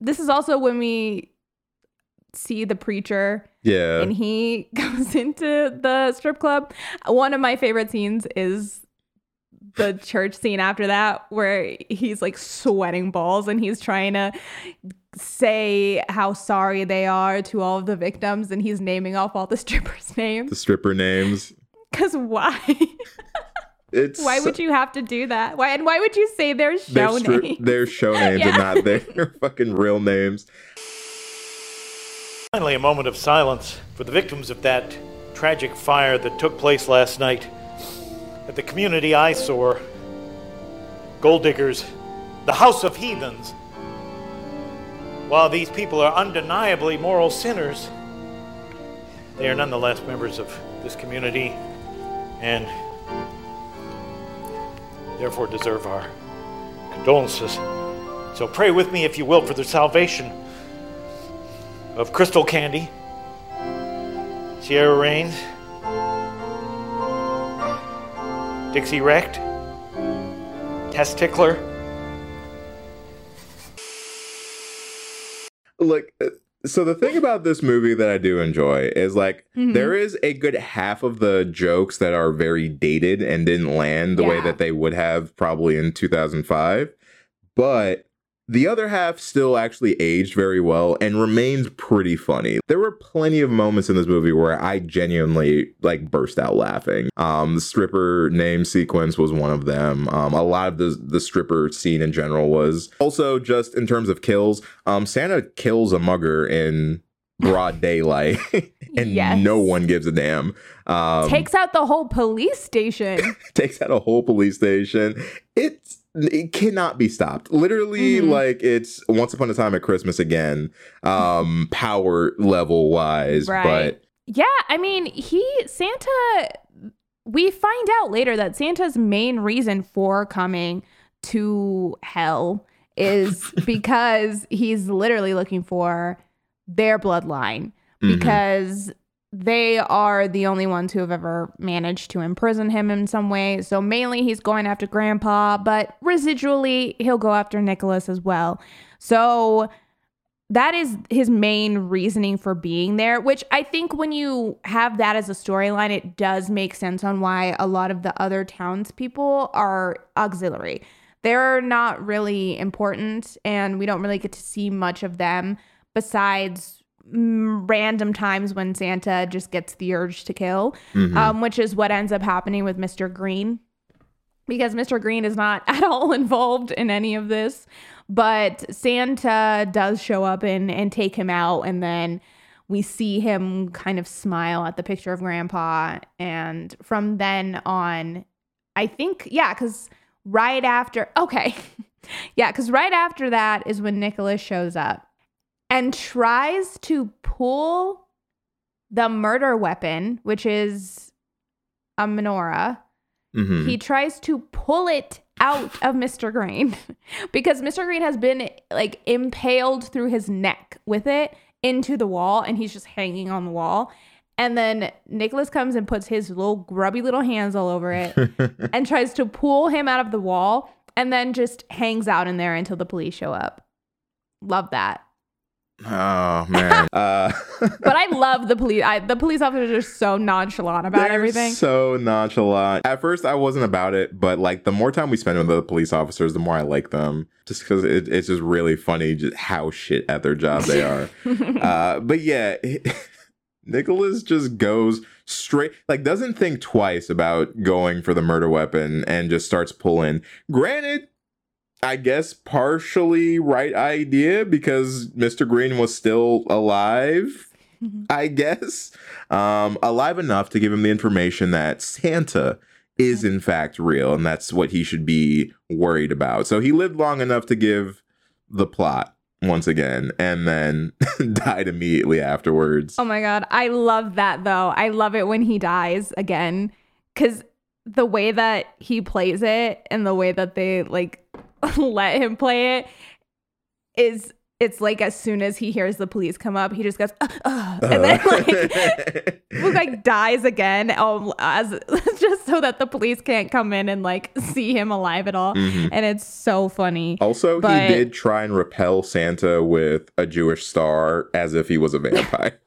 this is also when we see the preacher Yeah. and he goes into the strip club. One of my favorite scenes is the church scene after that, where he's like sweating balls and he's trying to say how sorry they are to all of the victims, and he's naming off all the strippers' names. the stripper names. Because why? It's why would you have to do that? Why and why would you say their their, show stri- name? their show names Yeah. and not their fucking real names. Finally, a moment of silence for the victims of that tragic fire that took place last night at the community eyesore, Gold Diggers, the House of Heathens. While these people are undeniably moral sinners, they are nonetheless members of this community and therefore deserve our condolences. So pray with me, if you will, for the salvation of Crystal Candy, Sierra Rains, Dixie Wrecked, Test Tickler, Look, uh, so the thing about this movie that I do enjoy is like Mhm. there is a good half of the jokes that are very dated and didn't land the way that they would have probably in 2005, but the other half still actually aged very well and remains pretty funny. There were plenty of moments in this movie where I genuinely like burst out laughing. Um, the stripper name sequence was one of them. Um, a lot of the the stripper scene in general was also just in terms of kills. Um, Santa kills a mugger in broad daylight, and Yes. no one gives a damn. Um, Takes out the whole police station. takes out a whole police station. It's it cannot be stopped. Literally, Mhm. like it's once upon a time at Christmas again, um, power level wise. Right. Yeah, I mean, he Santa we find out later that Santa's main reason for coming to hell is because he's literally looking for their bloodline But Mhm. because they are the only ones who have ever managed to imprison him in some way. So mainly he's going after grandpa, but residually he'll go after Nicholas as well. So that is his main reasoning for being there, which I think when you have that as a storyline, it does make sense on why a lot of the other townspeople are auxiliary. They're not really important, and we don't really get to see much of them besides random times when Santa just gets the urge to kill, Mhm. um, which is what ends up happening with Mr. Green because Mr. Green is not at all involved in any of this. But Santa does show up and, and take him out, and then we see him kind of smile at the picture of Grandpa. And from then on, I think, yeah, because right after, okay, yeah, because right after that is when Nicholas shows up and tries to pull the murder weapon, which is a menorah Mhm. he tries to pull it out of Mr. Green because Mr. Green has been like impaled through his neck with it into the wall and he's just hanging on the wall. And then Nicholas comes and puts his little grubby little hands all over it and tries to pull him out of the wall and then just hangs out in there until the police show up. Love that. Oh man. uh, But I love the police. I, the police officers are so nonchalant about They're everything. So nonchalant. At first, I wasn't about it, but like the more time we spend with the police officers, the more I like them. Just because it, it's just really funny just how shit at their job they are. uh, but yeah, Nicholas just goes straight, like doesn't think twice about going for the murder weapon and just starts pulling. Granted. I guess partially right idea because Mr. Green was still alive. I guess. Um, alive enough to give him the information that Santa is in fact real, and that's what he should be worried about. So he lived long enough to give the plot once again, and then died immediately afterwards. Oh my god, I love that though. I love it when he dies again cuz the way that he plays it and the way that they like let him play it is it's like as soon as he hears the police come up, he just goes "Ugh, ugh," and then like like dies again um, as just so that the police can't come in and like see him alive at all. Mhm. And it's so funny. Also, But- he did try and repel Santa with a Jewish star as if he was a vampire.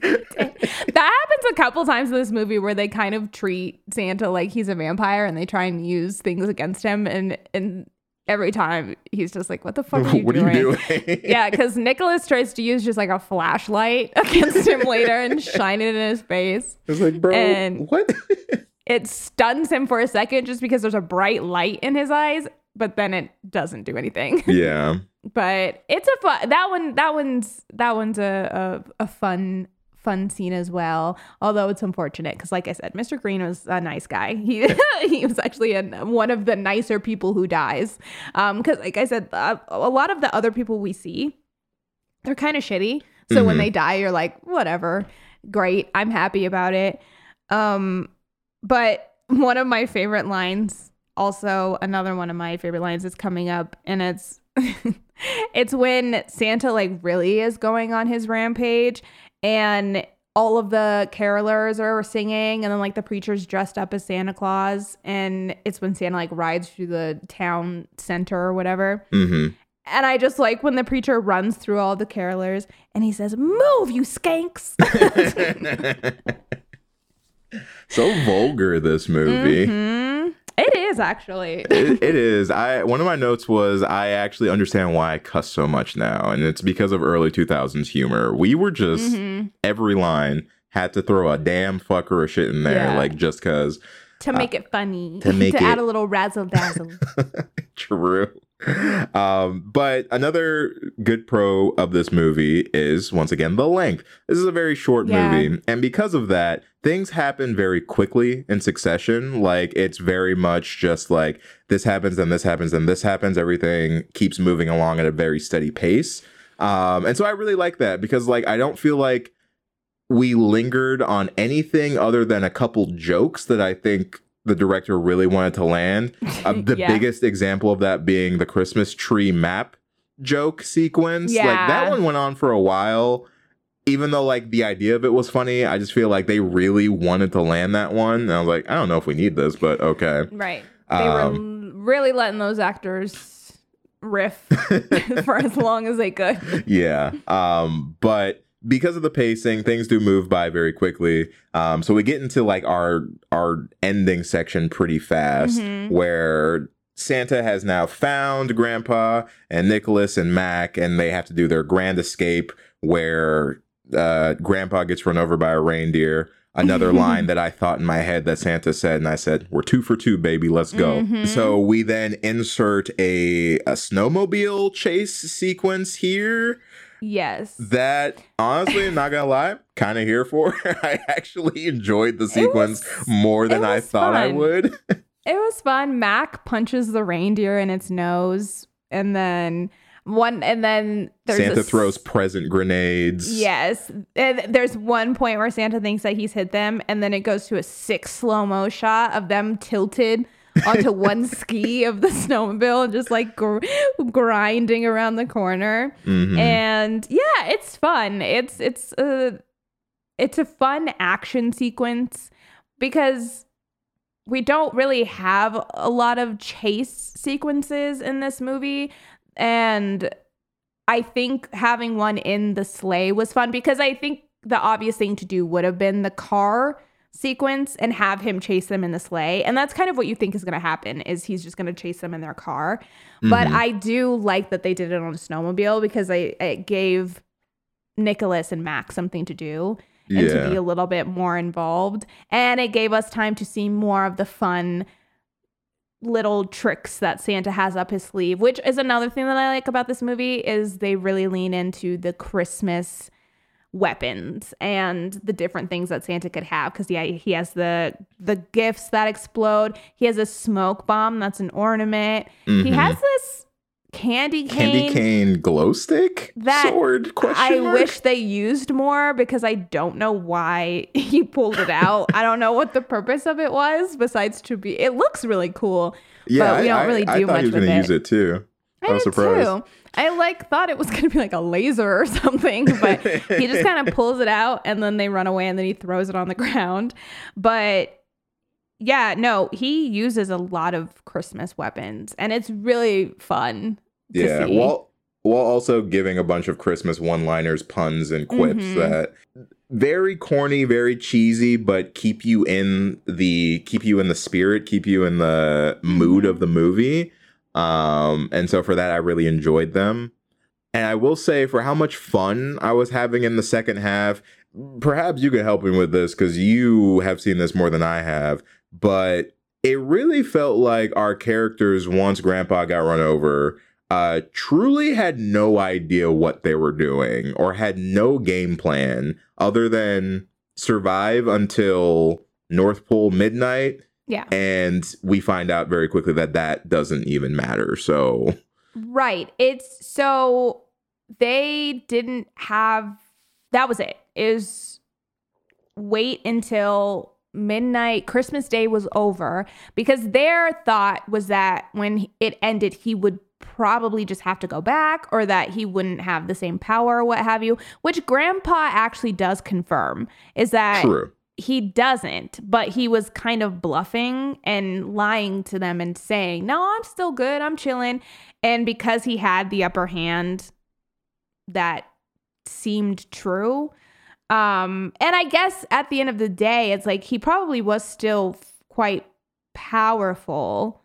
That happens a couple times in this movie where they kind of treat Santa like he's a vampire and they try and use things against him and and every time he's just like, What the fuck are you what doing? are you doing? yeah, because Nicholas tries to use just like a flashlight against him later and shine it in his face. It's like, bro, And- what? It stuns him for a second just because there's a bright light in his eyes, but then it doesn't do anything. yeah. but it's a fun that one that one's that one's a a, a fun fun scene as well although it's unfortunate because like i said mr green was a nice guy. He he was actually an, one of the nicer people who dies. Um because like i said uh, a lot of the other people we see they're kind of shitty. So when Mhm. they die you're like whatever. Great. I'm happy about it. Um but one of my favorite lines also another one of my favorite lines is coming up and it's it's when Santa like really is going on his rampage and all of the carolers are singing and then like the preacher's dressed up as Santa Claus and it's when Santa like rides through the town center or whatever hmm And I just like when the preacher runs through all the carolers and he says, Move, you skanks. so vulgar this movie. Mm-hmm. It is actually. it, it is. I one of my notes was I actually understand why I cuss so much now, and it's because of early 2000s humor. We were just Mm-hmm. every line had to throw a damn fucker or shit in there, Yeah. like just cause. to make it funny. to make add it- a little razzle dazzle. True. Um, but another good pro of this movie is once again the length. This is a very short Yeah. movie, and because of that, things happen very quickly in succession. Like it's very much just like this happens, and this happens, and this happens. Everything keeps moving along at a very steady pace. Um, and so I really like that because like I don't feel like we lingered on anything other than a couple jokes that I think the director really wanted to land. Uh, the Yeah. biggest example of that being the Christmas tree map joke sequence. Like that one went on for a while. Even though like the idea of it was funny, I just feel like they really wanted to land that one. And I was like, I don't know if we need this, but okay. right. They were Um, l- really letting those actors riff for as long as they could. yeah. Um, but because of the pacing, things do move by very quickly. Um, so we get into like our our ending section pretty fast, Mhm. where Santa has now found Grandpa and Nicholas and Mac, and they have to do their grand escape where uh, Grandpa gets run over by a reindeer. Another line that I thought in my head that Santa said, and I said, "We're two for two, baby. Let's go." Mhm. So we then insert a a snowmobile chase sequence here Yes. that honestly, I'm not gonna lie, kind of here for. I actually enjoyed the sequence was- more than I thought I would. It was fun. Mac punches the reindeer in its nose, and then one, and then there's Santa a throws present grenades. Yes. And there's one point where Santa thinks that he's hit them, and then it goes to a six slow mo shot of them tilted onto one ski of the snowmobile and just like gr- grinding around the corner. Mhm. And yeah, it's fun. It's it's a it's a fun action sequence because we don't really have a lot of chase sequences in this movie and I think having one in the sleigh was fun because I think the obvious thing to do would have been the car sequence and have him chase them in the sleigh and that's kind of what you think is going to happen is he's just going to chase them in their car but Mhm. I do like that they did it on a snowmobile because I it gave Nicholas and Max something to do and to be a little bit more involved. And it gave us time to see more of the fun little tricks that Santa has up his sleeve, which is another thing that I like about this movie is they really lean into the Christmas weapons and the different things that Santa could have. Because yeah he has the the gifts that explode. He has a smoke bomb that's an ornament. He Mhm. has this candy cane, Candy cane glow stick that sword question I mark? wish they used more because I don't know why he pulled it out. I don't know what the purpose of it was besides to be. It looks really cool, Yeah, but we I- don't really I, do I thought much he was with gonna it. use it too. I, I was surprised. too. I like thought it was gonna be like a laser or something, but he just kind of pulls it out and then they run away and then he throws it on the ground. But yeah, no, he uses a lot of Christmas weapons and it's really fun. to Yeah, see. while while also giving a bunch of Christmas one-liners, puns, and quips Mhm. that very corny, very cheesy, but keep you in the keep you in the spirit, keep you in the mood Mm-hmm. of the movie. Um, and so for that, I really enjoyed them. And I will say, for how much fun I was having in the second half, perhaps you could help me with this because you have seen this more than I have. But it really felt like our characters, once Grandpa got run over, uh, truly had no idea what they were doing or had no game plan other than survive until North Pole midnight. Yeah. And we find out very quickly that that doesn't even matter. So, Right. It's so they didn't have that was it. Is wait until midnight Christmas day was over because their thought was that when it ended he would probably just have to go back or that he wouldn't have the same power or what have you, which grandpa actually does confirm is that true. he doesn't, but he was kind of bluffing and lying to them and saying, No, I'm still good. I'm chilling. And because he had the upper hand, that seemed true. Um, and I guess at the end of the day, it's like he probably was still quite powerful,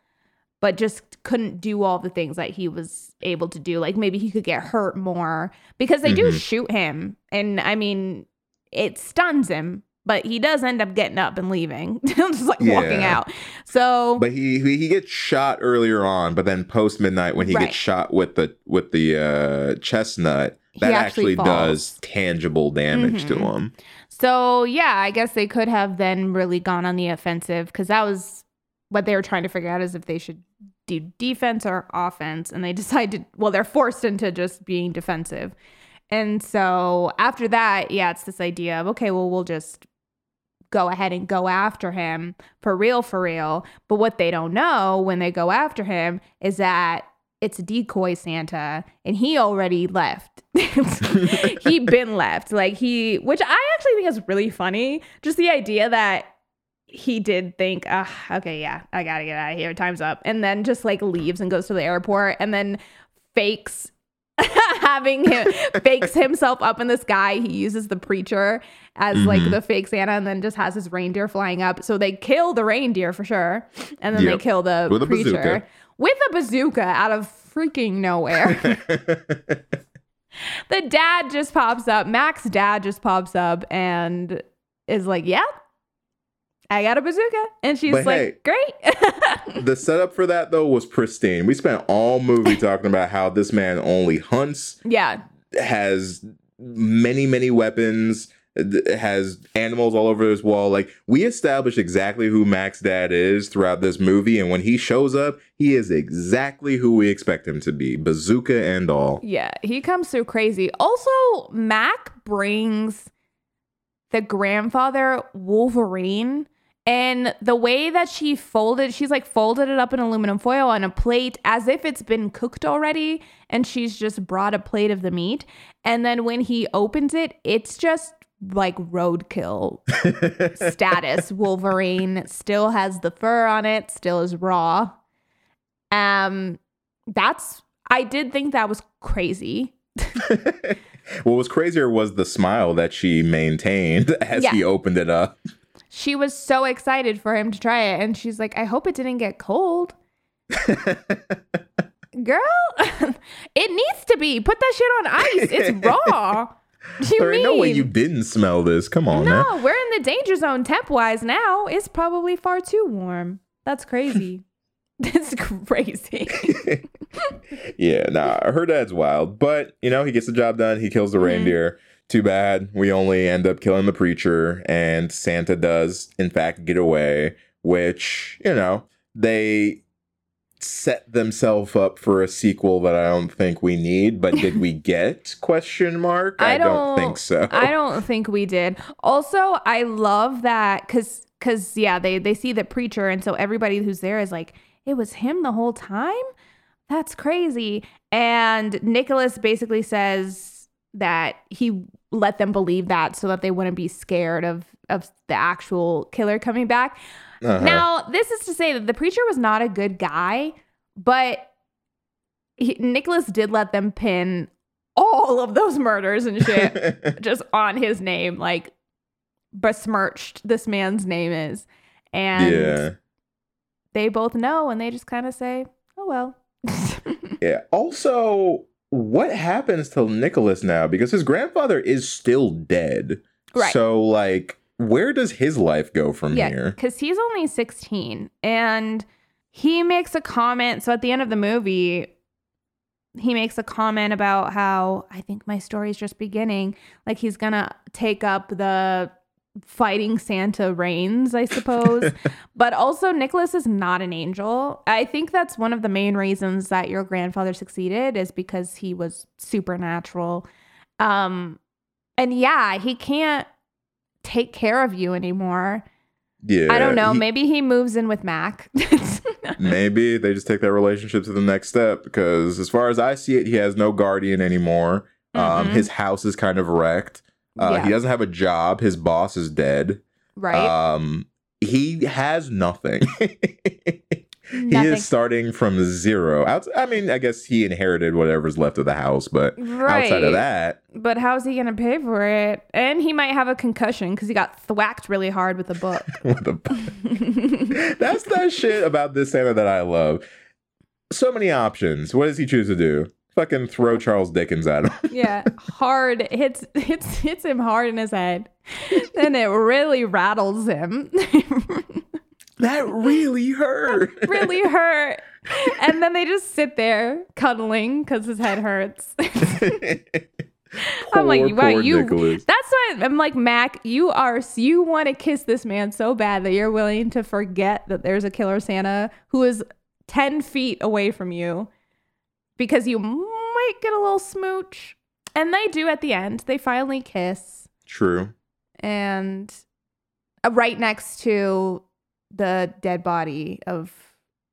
but just couldn't do all the things that he was able to do. Like maybe he could get hurt more because they do Mhm. shoot him. And I mean, it stuns him, but he does end up getting up and leaving, just like walking out. So, But he he he gets shot earlier on, but then post midnight when he Right. gets shot with the with the uh, chestnut, He that actually actually, does tangible damage to Mhm. him. So yeah, I guess they could have then really gone on the offensive because that was what they were trying to figure out is if they should do defense or offense, and they decided well they're forced into just being defensive, and so after that, yeah, it's this idea of okay, well we'll just go ahead and go after him for real, for real. But what they don't know when they go after him is that it's a decoy Santa and he already left. he been left. Like he which I actually think is really funny. Just the idea that he did think, ah, okay, yeah, I gotta get out of here. Time's up. And then just like leaves and goes to the airport and then fakes having him fakes himself up in the sky. He uses the preacher as like Mhm. the fake Santa and then just has his reindeer flying up. So they kill the reindeer for sure. And then they kill the With preacher. With a bazooka out of freaking nowhere. the dad just pops up. Mac's dad just pops up and is like, "Yeah, I got a bazooka," and she's But like, "Great." the setup for that though was pristine. We spent all movie talking about how this man only hunts, yeah, has many many weapons, has animals all over his wall. Like we establish exactly who Mac's dad is throughout this movie, and when he shows up, he is exactly who we expect him to be, bazooka and all. yeah, he comes through crazy. Also, Mac brings the grandfather Wolverine. And the way that she folded, she's like folded it up in aluminum foil on a plate as if it's been cooked already. And she's just brought a plate of the meat. And then when he opens it, it's just like roadkill status. Wolverine still has the fur on it, still is raw. Um, that's, I did think that was crazy. what was crazier was the smile that she maintained as Yeah. he opened it up. She was so excited for him to try it. And she's like, I hope it didn't get cold. Girl, it needs to be. Put that shit on ice. It's raw. You there ain't mean? no way you didn't smell this. Come on, no, man. we're in the danger zone temp wise now. It's probably far too warm. That's crazy. That's crazy. yeah, nah, her dad's wild, but you know, he gets the job done. He kills the Mhm. reindeer. Too bad we only end up killing the preacher, and Santa does, in fact, get away, which, you know, they set themselves up for a sequel that I don't think we need, but did we get? Question mark. I, don't, think so. I don't think we did. Also, I love that because because yeah, they they see the preacher, and so everybody who's there is like, it was him the whole time. That's crazy. And Nicholas basically says that he let them believe that so that they wouldn't be scared of of the actual killer coming back. Uh-huh. Now, this is to say that the preacher was not a good guy, but he, Nicholas did let them pin all of those murders and shit just on his name, like besmirched this man's name is. And yeah. they both know and they just kind of say, oh well. Yeah. Also, what happens to Nicholas now? Because his grandfather is still dead. Right. So, like, where does his life go from yeah, here? because he's only 16 and he makes a comment. So at the end of the movie, he makes a comment about how I think my story's just beginning. Like he's gonna take up the fighting Santa reins, I suppose. but also, Nicholas is not an angel. I think that's one of the main reasons that your grandfather succeeded is because he was supernatural. Um, and yeah, he can't take care of you anymore. Yeah. I don't know. he- Maybe he moves in with Mac. maybe they just take that relationship to the next step because, as far as I see it, he has no guardian anymore. Um, Mhm. his house is kind of wrecked. Uh, Yeah. He doesn't have a job. His boss is dead. Right. Um, he has nothing. he Nothing. is starting from zero. Outs- I mean, I guess he inherited whatever's left of the house, but outside of that, But how's he gonna pay for it? And he might have a concussion because he got thwacked really hard with a book. what the that's that shit about this Santa that I love. So many options. What does he choose to do? Fucking throw Charles Dickens at him. yeah, hard hits hits hits him hard in his head, and it really rattles him. That really hurt. really hurt. And then they just sit there cuddling because his head hurts. I'm like, Poor, wow, you. Nicholas. That's why I'm like, Mac, you are, you want to kiss this man so bad that you're willing to forget that there's a killer Santa who is 10 feet away from you because you might get a little smooch. And they do at the end. They finally kiss. True. And uh, right next to the dead body of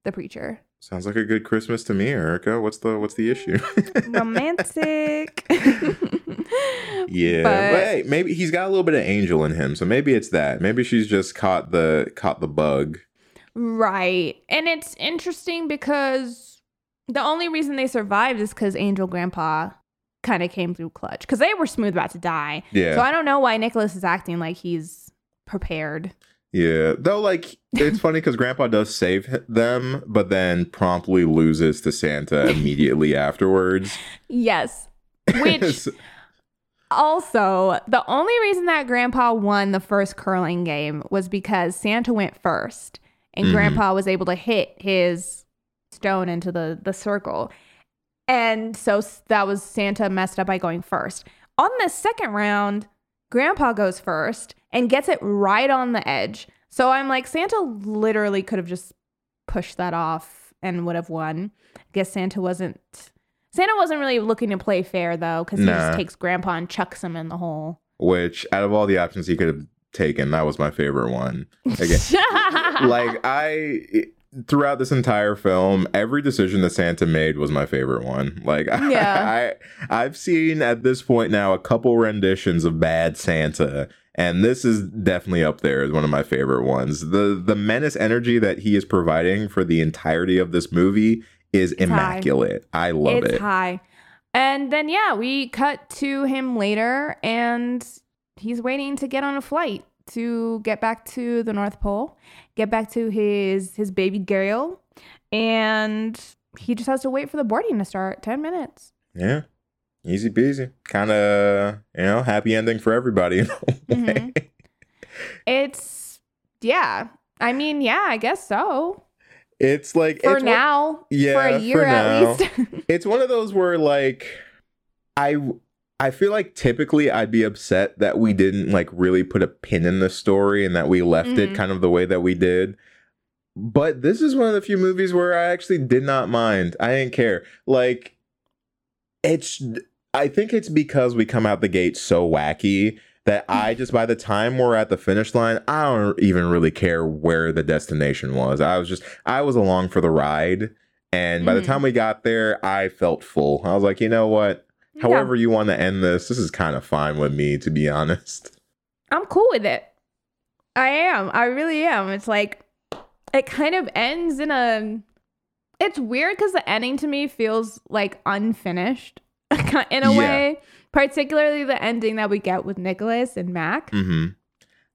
the preacher. Sounds like a good Christmas to me, Erika. What's the what's the issue? Romantic. yeah, But- but, hey, maybe he's got a little bit of angel in him, so maybe it's that. Maybe she's just caught the caught the bug. Right. And it's interesting because the only reason they survived is because Angel Grandpa kind of came through clutch because they were smooth about to die. Yeah. So I don't know why Nicholas is acting like he's prepared. Yeah, though, like it's funny because Grandpa does save them, but then promptly loses to Santa immediately afterwards. Yes. Which also, the only reason that Grandpa won the first curling game was because Santa went first and Mhm. Grandpa was able to hit his stone into the, the circle. And so that was Santa messed up by going first. On the second round, Grandpa goes first and gets it right on the edge. So I'm like, Santa literally could have just pushed that off and would have won. I guess Santa wasn't. Santa wasn't really looking to play fair though, because he Nah. just takes Grandpa and chucks him in the hole. Which, out of all the options he could have taken, that was my favorite one. Again, like I throughout this entire film, every decision that Santa made was my favorite one. Like Yeah. I I've seen at this point now a couple renditions of Bad Santa. And this is definitely up there as one of my favorite ones. The the menace energy that he is providing for the entirety of this movie is high. immaculate. I love it's it. high. And then yeah, we cut to him later and he's waiting to get on a flight to get back to the North Pole, get back to his his baby girl, and he just has to wait for the boarding to start. 10 minutes. Yeah. Easy peasy. Kind of, you know, happy ending for everybody. in a way. Mhm. It's yeah. I mean, yeah, I guess so. It's like For it's one- now, for Yeah, a year for at least. it's one of those where like I I feel like typically I'd be upset that we didn't like really put a pin in the story and that we left Mhm. it kind of the way that we did. But this is one of the few movies where I actually did not mind. I didn't care. Like it's I think it's because we come out the gate so wacky that I just by the time we're at the finish line, I don't even really care where the destination was. I was just I was along for the ride. And by the Mhm. time we got there, I felt full. I was like, you know what? Yeah. However you want to end this, this is kind of fine with me, to be honest. I'm cool with it. I am. I really am. It's like it kind of ends in a. It's weird because the ending to me feels like unfinished in a Yeah. way. Particularly the ending that we get with Nicholas and Mac. hmm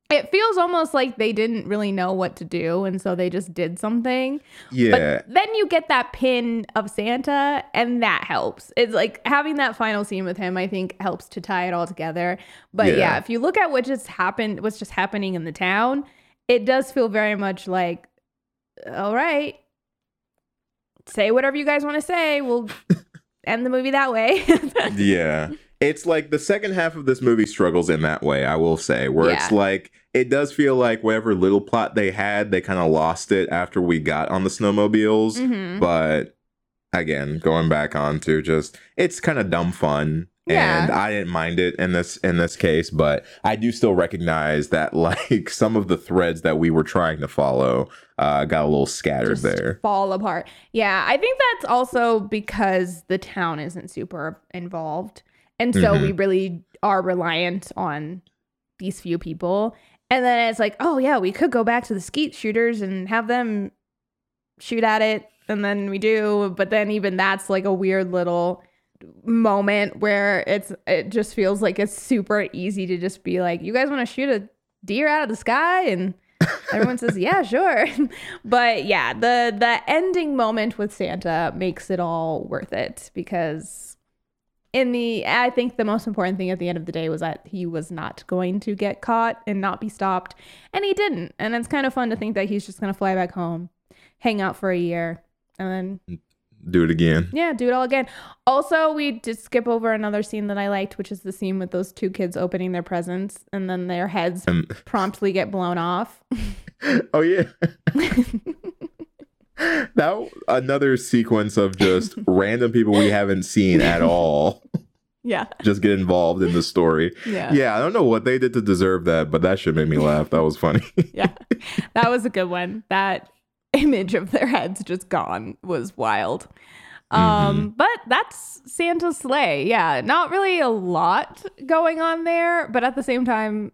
It feels almost like they didn't really know what to do, and so they just did something. Yeah. But then you get that pin of Santa, and that helps. It's like having that final scene with him, I think, helps to tie it all together. But yeah, Yeah. if you look at what just happened, what's just happening in the town, it does feel very much like, all right, say whatever you guys want to say. We'll end the movie that way. yeah. It's like the second half of this movie struggles in that way, I will say, where it's like it does feel like whatever little plot they had, they kind of lost it after we got on the snowmobiles. Mhm. But again, going back on to just it's kind of dumb fun. Yeah. And I didn't mind it in this in this case, but I do still recognize that like some of the threads that we were trying to follow uh, got a little scattered Just there. fall apart. Yeah, I think that's also because the town isn't super involved. And so Mhm. we really are reliant on these few people. And then it's like, oh yeah, we could go back to the skeet shooters and have them shoot at it. And then we do, but then even that's like a weird little moment where it's it just feels like it's super easy to just be like, you guys want to shoot a deer out of the sky and everyone says yeah sure. But yeah the the ending moment with santa makes it all worth it because in the i think the most important thing at the end of the day was that he was not going to get caught and not be stopped and he didn't. And it's kind of fun to think that he's just going to fly back home hang out for a year and then mm. Do it again. yeah, do it all again. Also, we did skip over another scene that I liked, which is the scene with those two kids opening their presents and then their heads Um, promptly get blown off. Oh yeah. that another sequence of just random people we haven't seen at all yeah. just get involved in the story. Yeah. Yeah, I don't know what they did to deserve that, but that should make me laugh. That was funny. Yeah. That was a good one. That image of their heads just gone was wild. Mm-hmm. Um, but that's Santa's Slay. Yeah, not really a lot going on there, but at the same time,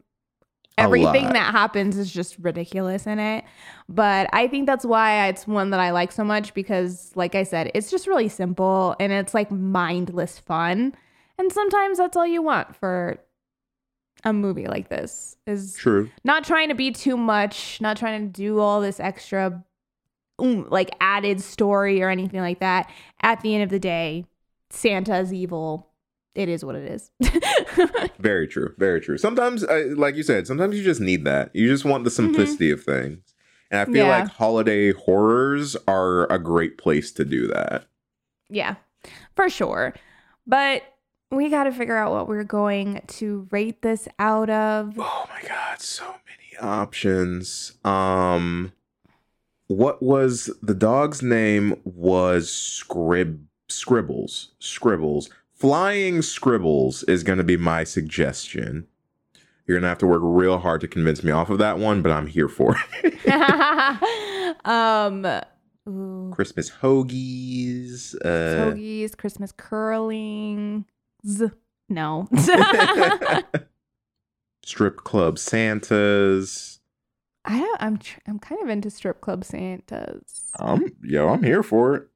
everything that happens is just ridiculous in it. But I think that's why it's one that I like so much because, like I said, it's just really simple and it's like mindless fun. And sometimes that's all you want for a movie like this is True. not trying to be too much, not trying to do all this extra like added story or anything like that. At the end of the day, Santa's evil. It is what it is. Very true. Very true. Sometimes, uh, like you said, sometimes you just need that. You just want the simplicity of things. And I feel Mm-hmm. Yeah. like holiday horrors are a great place to do that. yeah, for sure. But we got to figure out what we're going to rate this out of. Oh my god, so many options. Um what was the dog's name was Scrib Scribbles. Scribbles. Flying Scribbles is going to be my suggestion. You're going to have to work real hard to convince me off of that one, but I'm here for it. um, ooh, Christmas hoagies. Uh, hoagies, Christmas curling. No. strip club Santas. I don't, I'm tr- I'm kind of into strip club Santas. Um, yo, I'm here for it.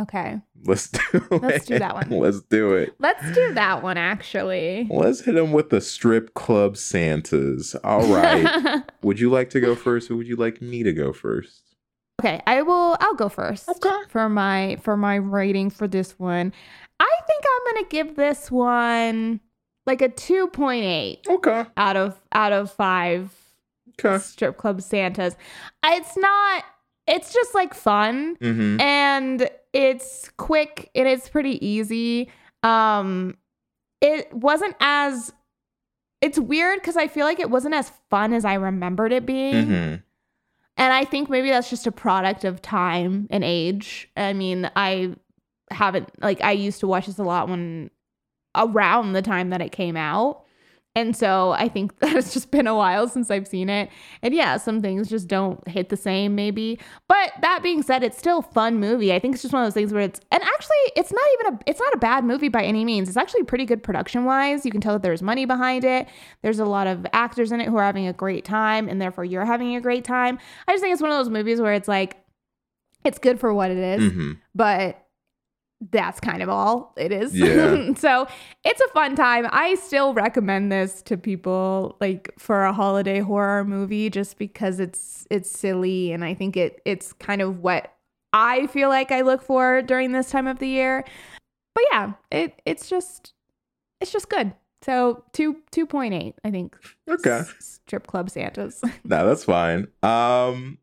Okay. Let's do Let's do that one. Let's do it. Let's do that one actually. Let's hit them with the strip club Santas. All right. would you like to go first or would you like me to go first? Okay, I will I'll go first. Okay. For my for my rating for this one. I think I'm going to give this one like a 2.8. Okay. Out of out of 5 Kay. strip club Santas. It's not. It's just like fun, mm-hmm. and it's quick and it's pretty easy. Um, it wasn't as. It's weird because I feel like it wasn't as fun as I remembered it being. Mm-hmm. And I think maybe that's just a product of time and age. I mean, I haven't like I used to watch this a lot when around the time that it came out and so I think that it's just been a while since I've seen it. And yeah, some things just don't hit the same, maybe. But that being said, it's still a fun movie. I think it's just one of those things where it's and actually it's not even a it's not a bad movie by any means. It's actually pretty good production wise. You can tell that there's money behind it. There's a lot of actors in it who are having a great time, and therefore you're having a great time. I just think it's one of those movies where it's like it's good for what it is, Mm-hmm. but that's kind of all it is. Yeah. so it's a fun time. I still recommend this to people like for a holiday horror movie just because it's it's silly and I think it it's kind of what I feel like I look for during this time of the year. But yeah, it it's just it's just good. So two two point eight, I think. Okay. S- Strip club Santas. No, that's fine. Um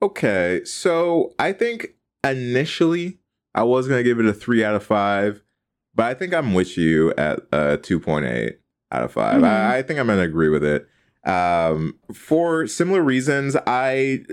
okay, so I think initially I was gonna give it a three out of five, but I think I'm with you at uh two point eight out of 5 Mhm. I, I think I'm gonna agree with it. Um for similar reasons, I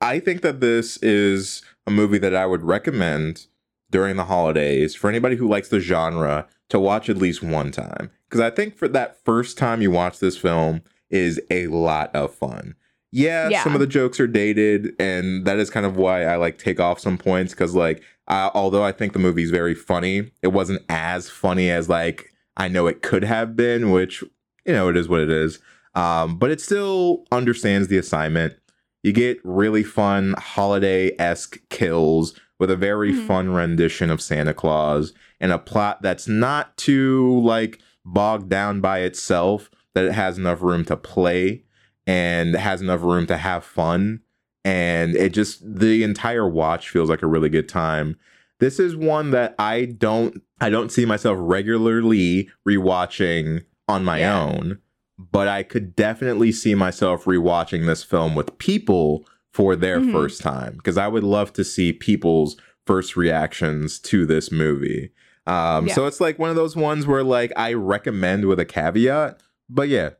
I think that this is a movie that I would recommend during the holidays for anybody who likes the genre to watch at least one time. Because I think for that first time you watch this film is a lot of fun. Yeah, Yeah. some of the jokes are dated, and that is kind of why I like take off some points. Because like, uh, although I think the movie's very funny, it wasn't as funny as like I know it could have been, which you know, it is what it is. Um, but it still understands the assignment. You get really fun holiday esque kills with a very Mhm. fun rendition of Santa Claus and a plot that's not too like bogged down by itself, that it has enough room to play and has enough room to have fun. And it just, the entire watch feels like a really good time. This is one that I don't, I don't see myself regularly rewatching on my Yeah. own, but I could definitely see myself rewatching this film with people for their Mhm. first time because I would love to see people's first reactions to this movie. Um, Yeah. So it's like one of those ones where like I recommend with a caveat, but yeah,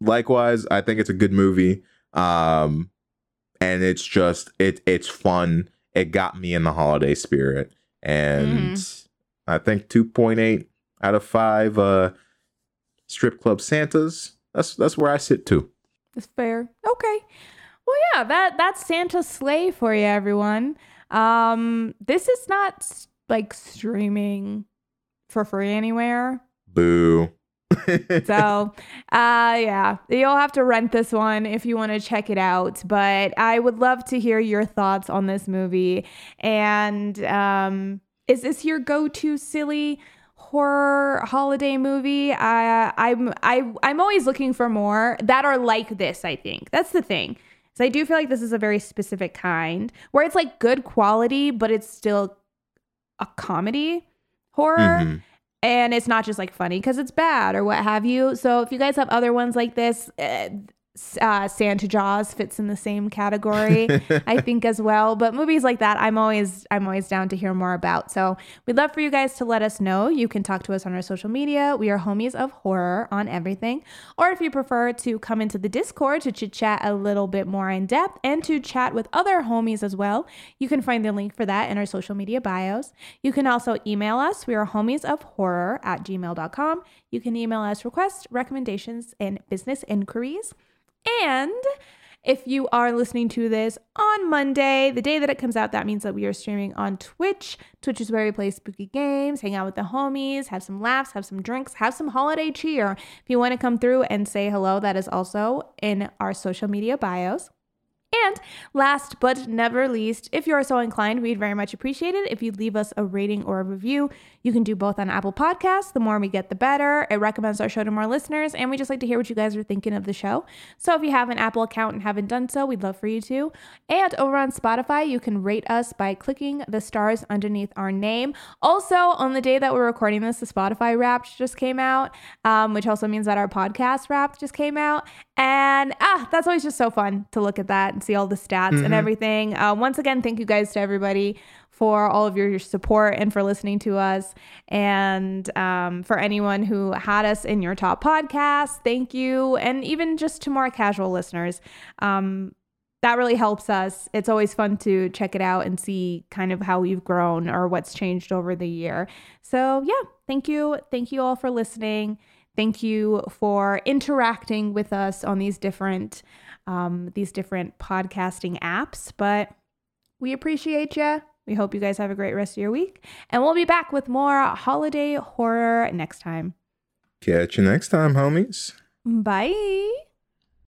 likewise, I think it's a good movie. Um, and it's just it it's fun. It got me in the holiday spirit, and Mm-hmm. I think two point eight out of five uh, strip club Santas. That's that's where I sit too. That's fair. Okay. Well, yeah, that that's Santa's Slay for you, everyone. Um, this is not like streaming for free anywhere. Boo. So, uh, yeah, you'll have to rent this one if you want to check it out. But I would love to hear your thoughts on this movie. And um, is this your go-to silly horror holiday movie? I, I'm I I'm always looking for more that are like this. I think that's the thing. So I do feel like this is a very specific kind where it's like good quality, but it's still a comedy horror Mhm. And it's not just like funny because it's bad or what have you. So if you guys have other ones like this, eh, uh, Santa Jaws fits in the same category, I think as well. But movies like that, I'm always I'm always down to hear more about. So we'd love for you guys to let us know. You can talk to us on our social media. We are homies of horror on everything. Or if you prefer to come into the Discord to chit chat a little bit more in depth and to chat with other homies as well, you can find the link for that in our social media bios. You can also email us. We are homies of horror at gmail.com. You can email us requests, recommendations, and business inquiries. And if you are listening to this on Monday, the day that it comes out, that means that we are streaming on Twitch. Twitch is where we play spooky games, hang out with the homies, have some laughs, have some drinks, have some holiday cheer. If you want to come through and say hello, that is also in our social media bios. And last but never least, if you are so inclined, we'd very much appreciate it if you'd leave us a rating or a review. You can do both on Apple Podcasts. The more we get, the better. It recommends our show to more listeners, and we just like to hear what you guys are thinking of the show. So if you have an Apple account and haven't done so, we'd love for you to. And over on Spotify, you can rate us by clicking the stars underneath our name. Also, on the day that we're recording this, the Spotify Wrapped just came out, um, which also means that our podcast Wrapped just came out. And ah, that's always just so fun to look at that and see all the stats and everything. Uh, once again, thank you guys to everybody for all of your, support and for listening to us. And um, for anyone who had us in your top podcast, thank you. And even just to more casual listeners, um, that really helps us. It's always fun to check it out and see kind of how we've grown or what's changed over the year. So, yeah, thank you. Thank you all for listening. Thank you for interacting with us on these different um, these different podcasting apps. But we appreciate you. We hope you guys have a great rest of your week, and we'll be back with more holiday horror next time. Catch you next time, homies. Bye.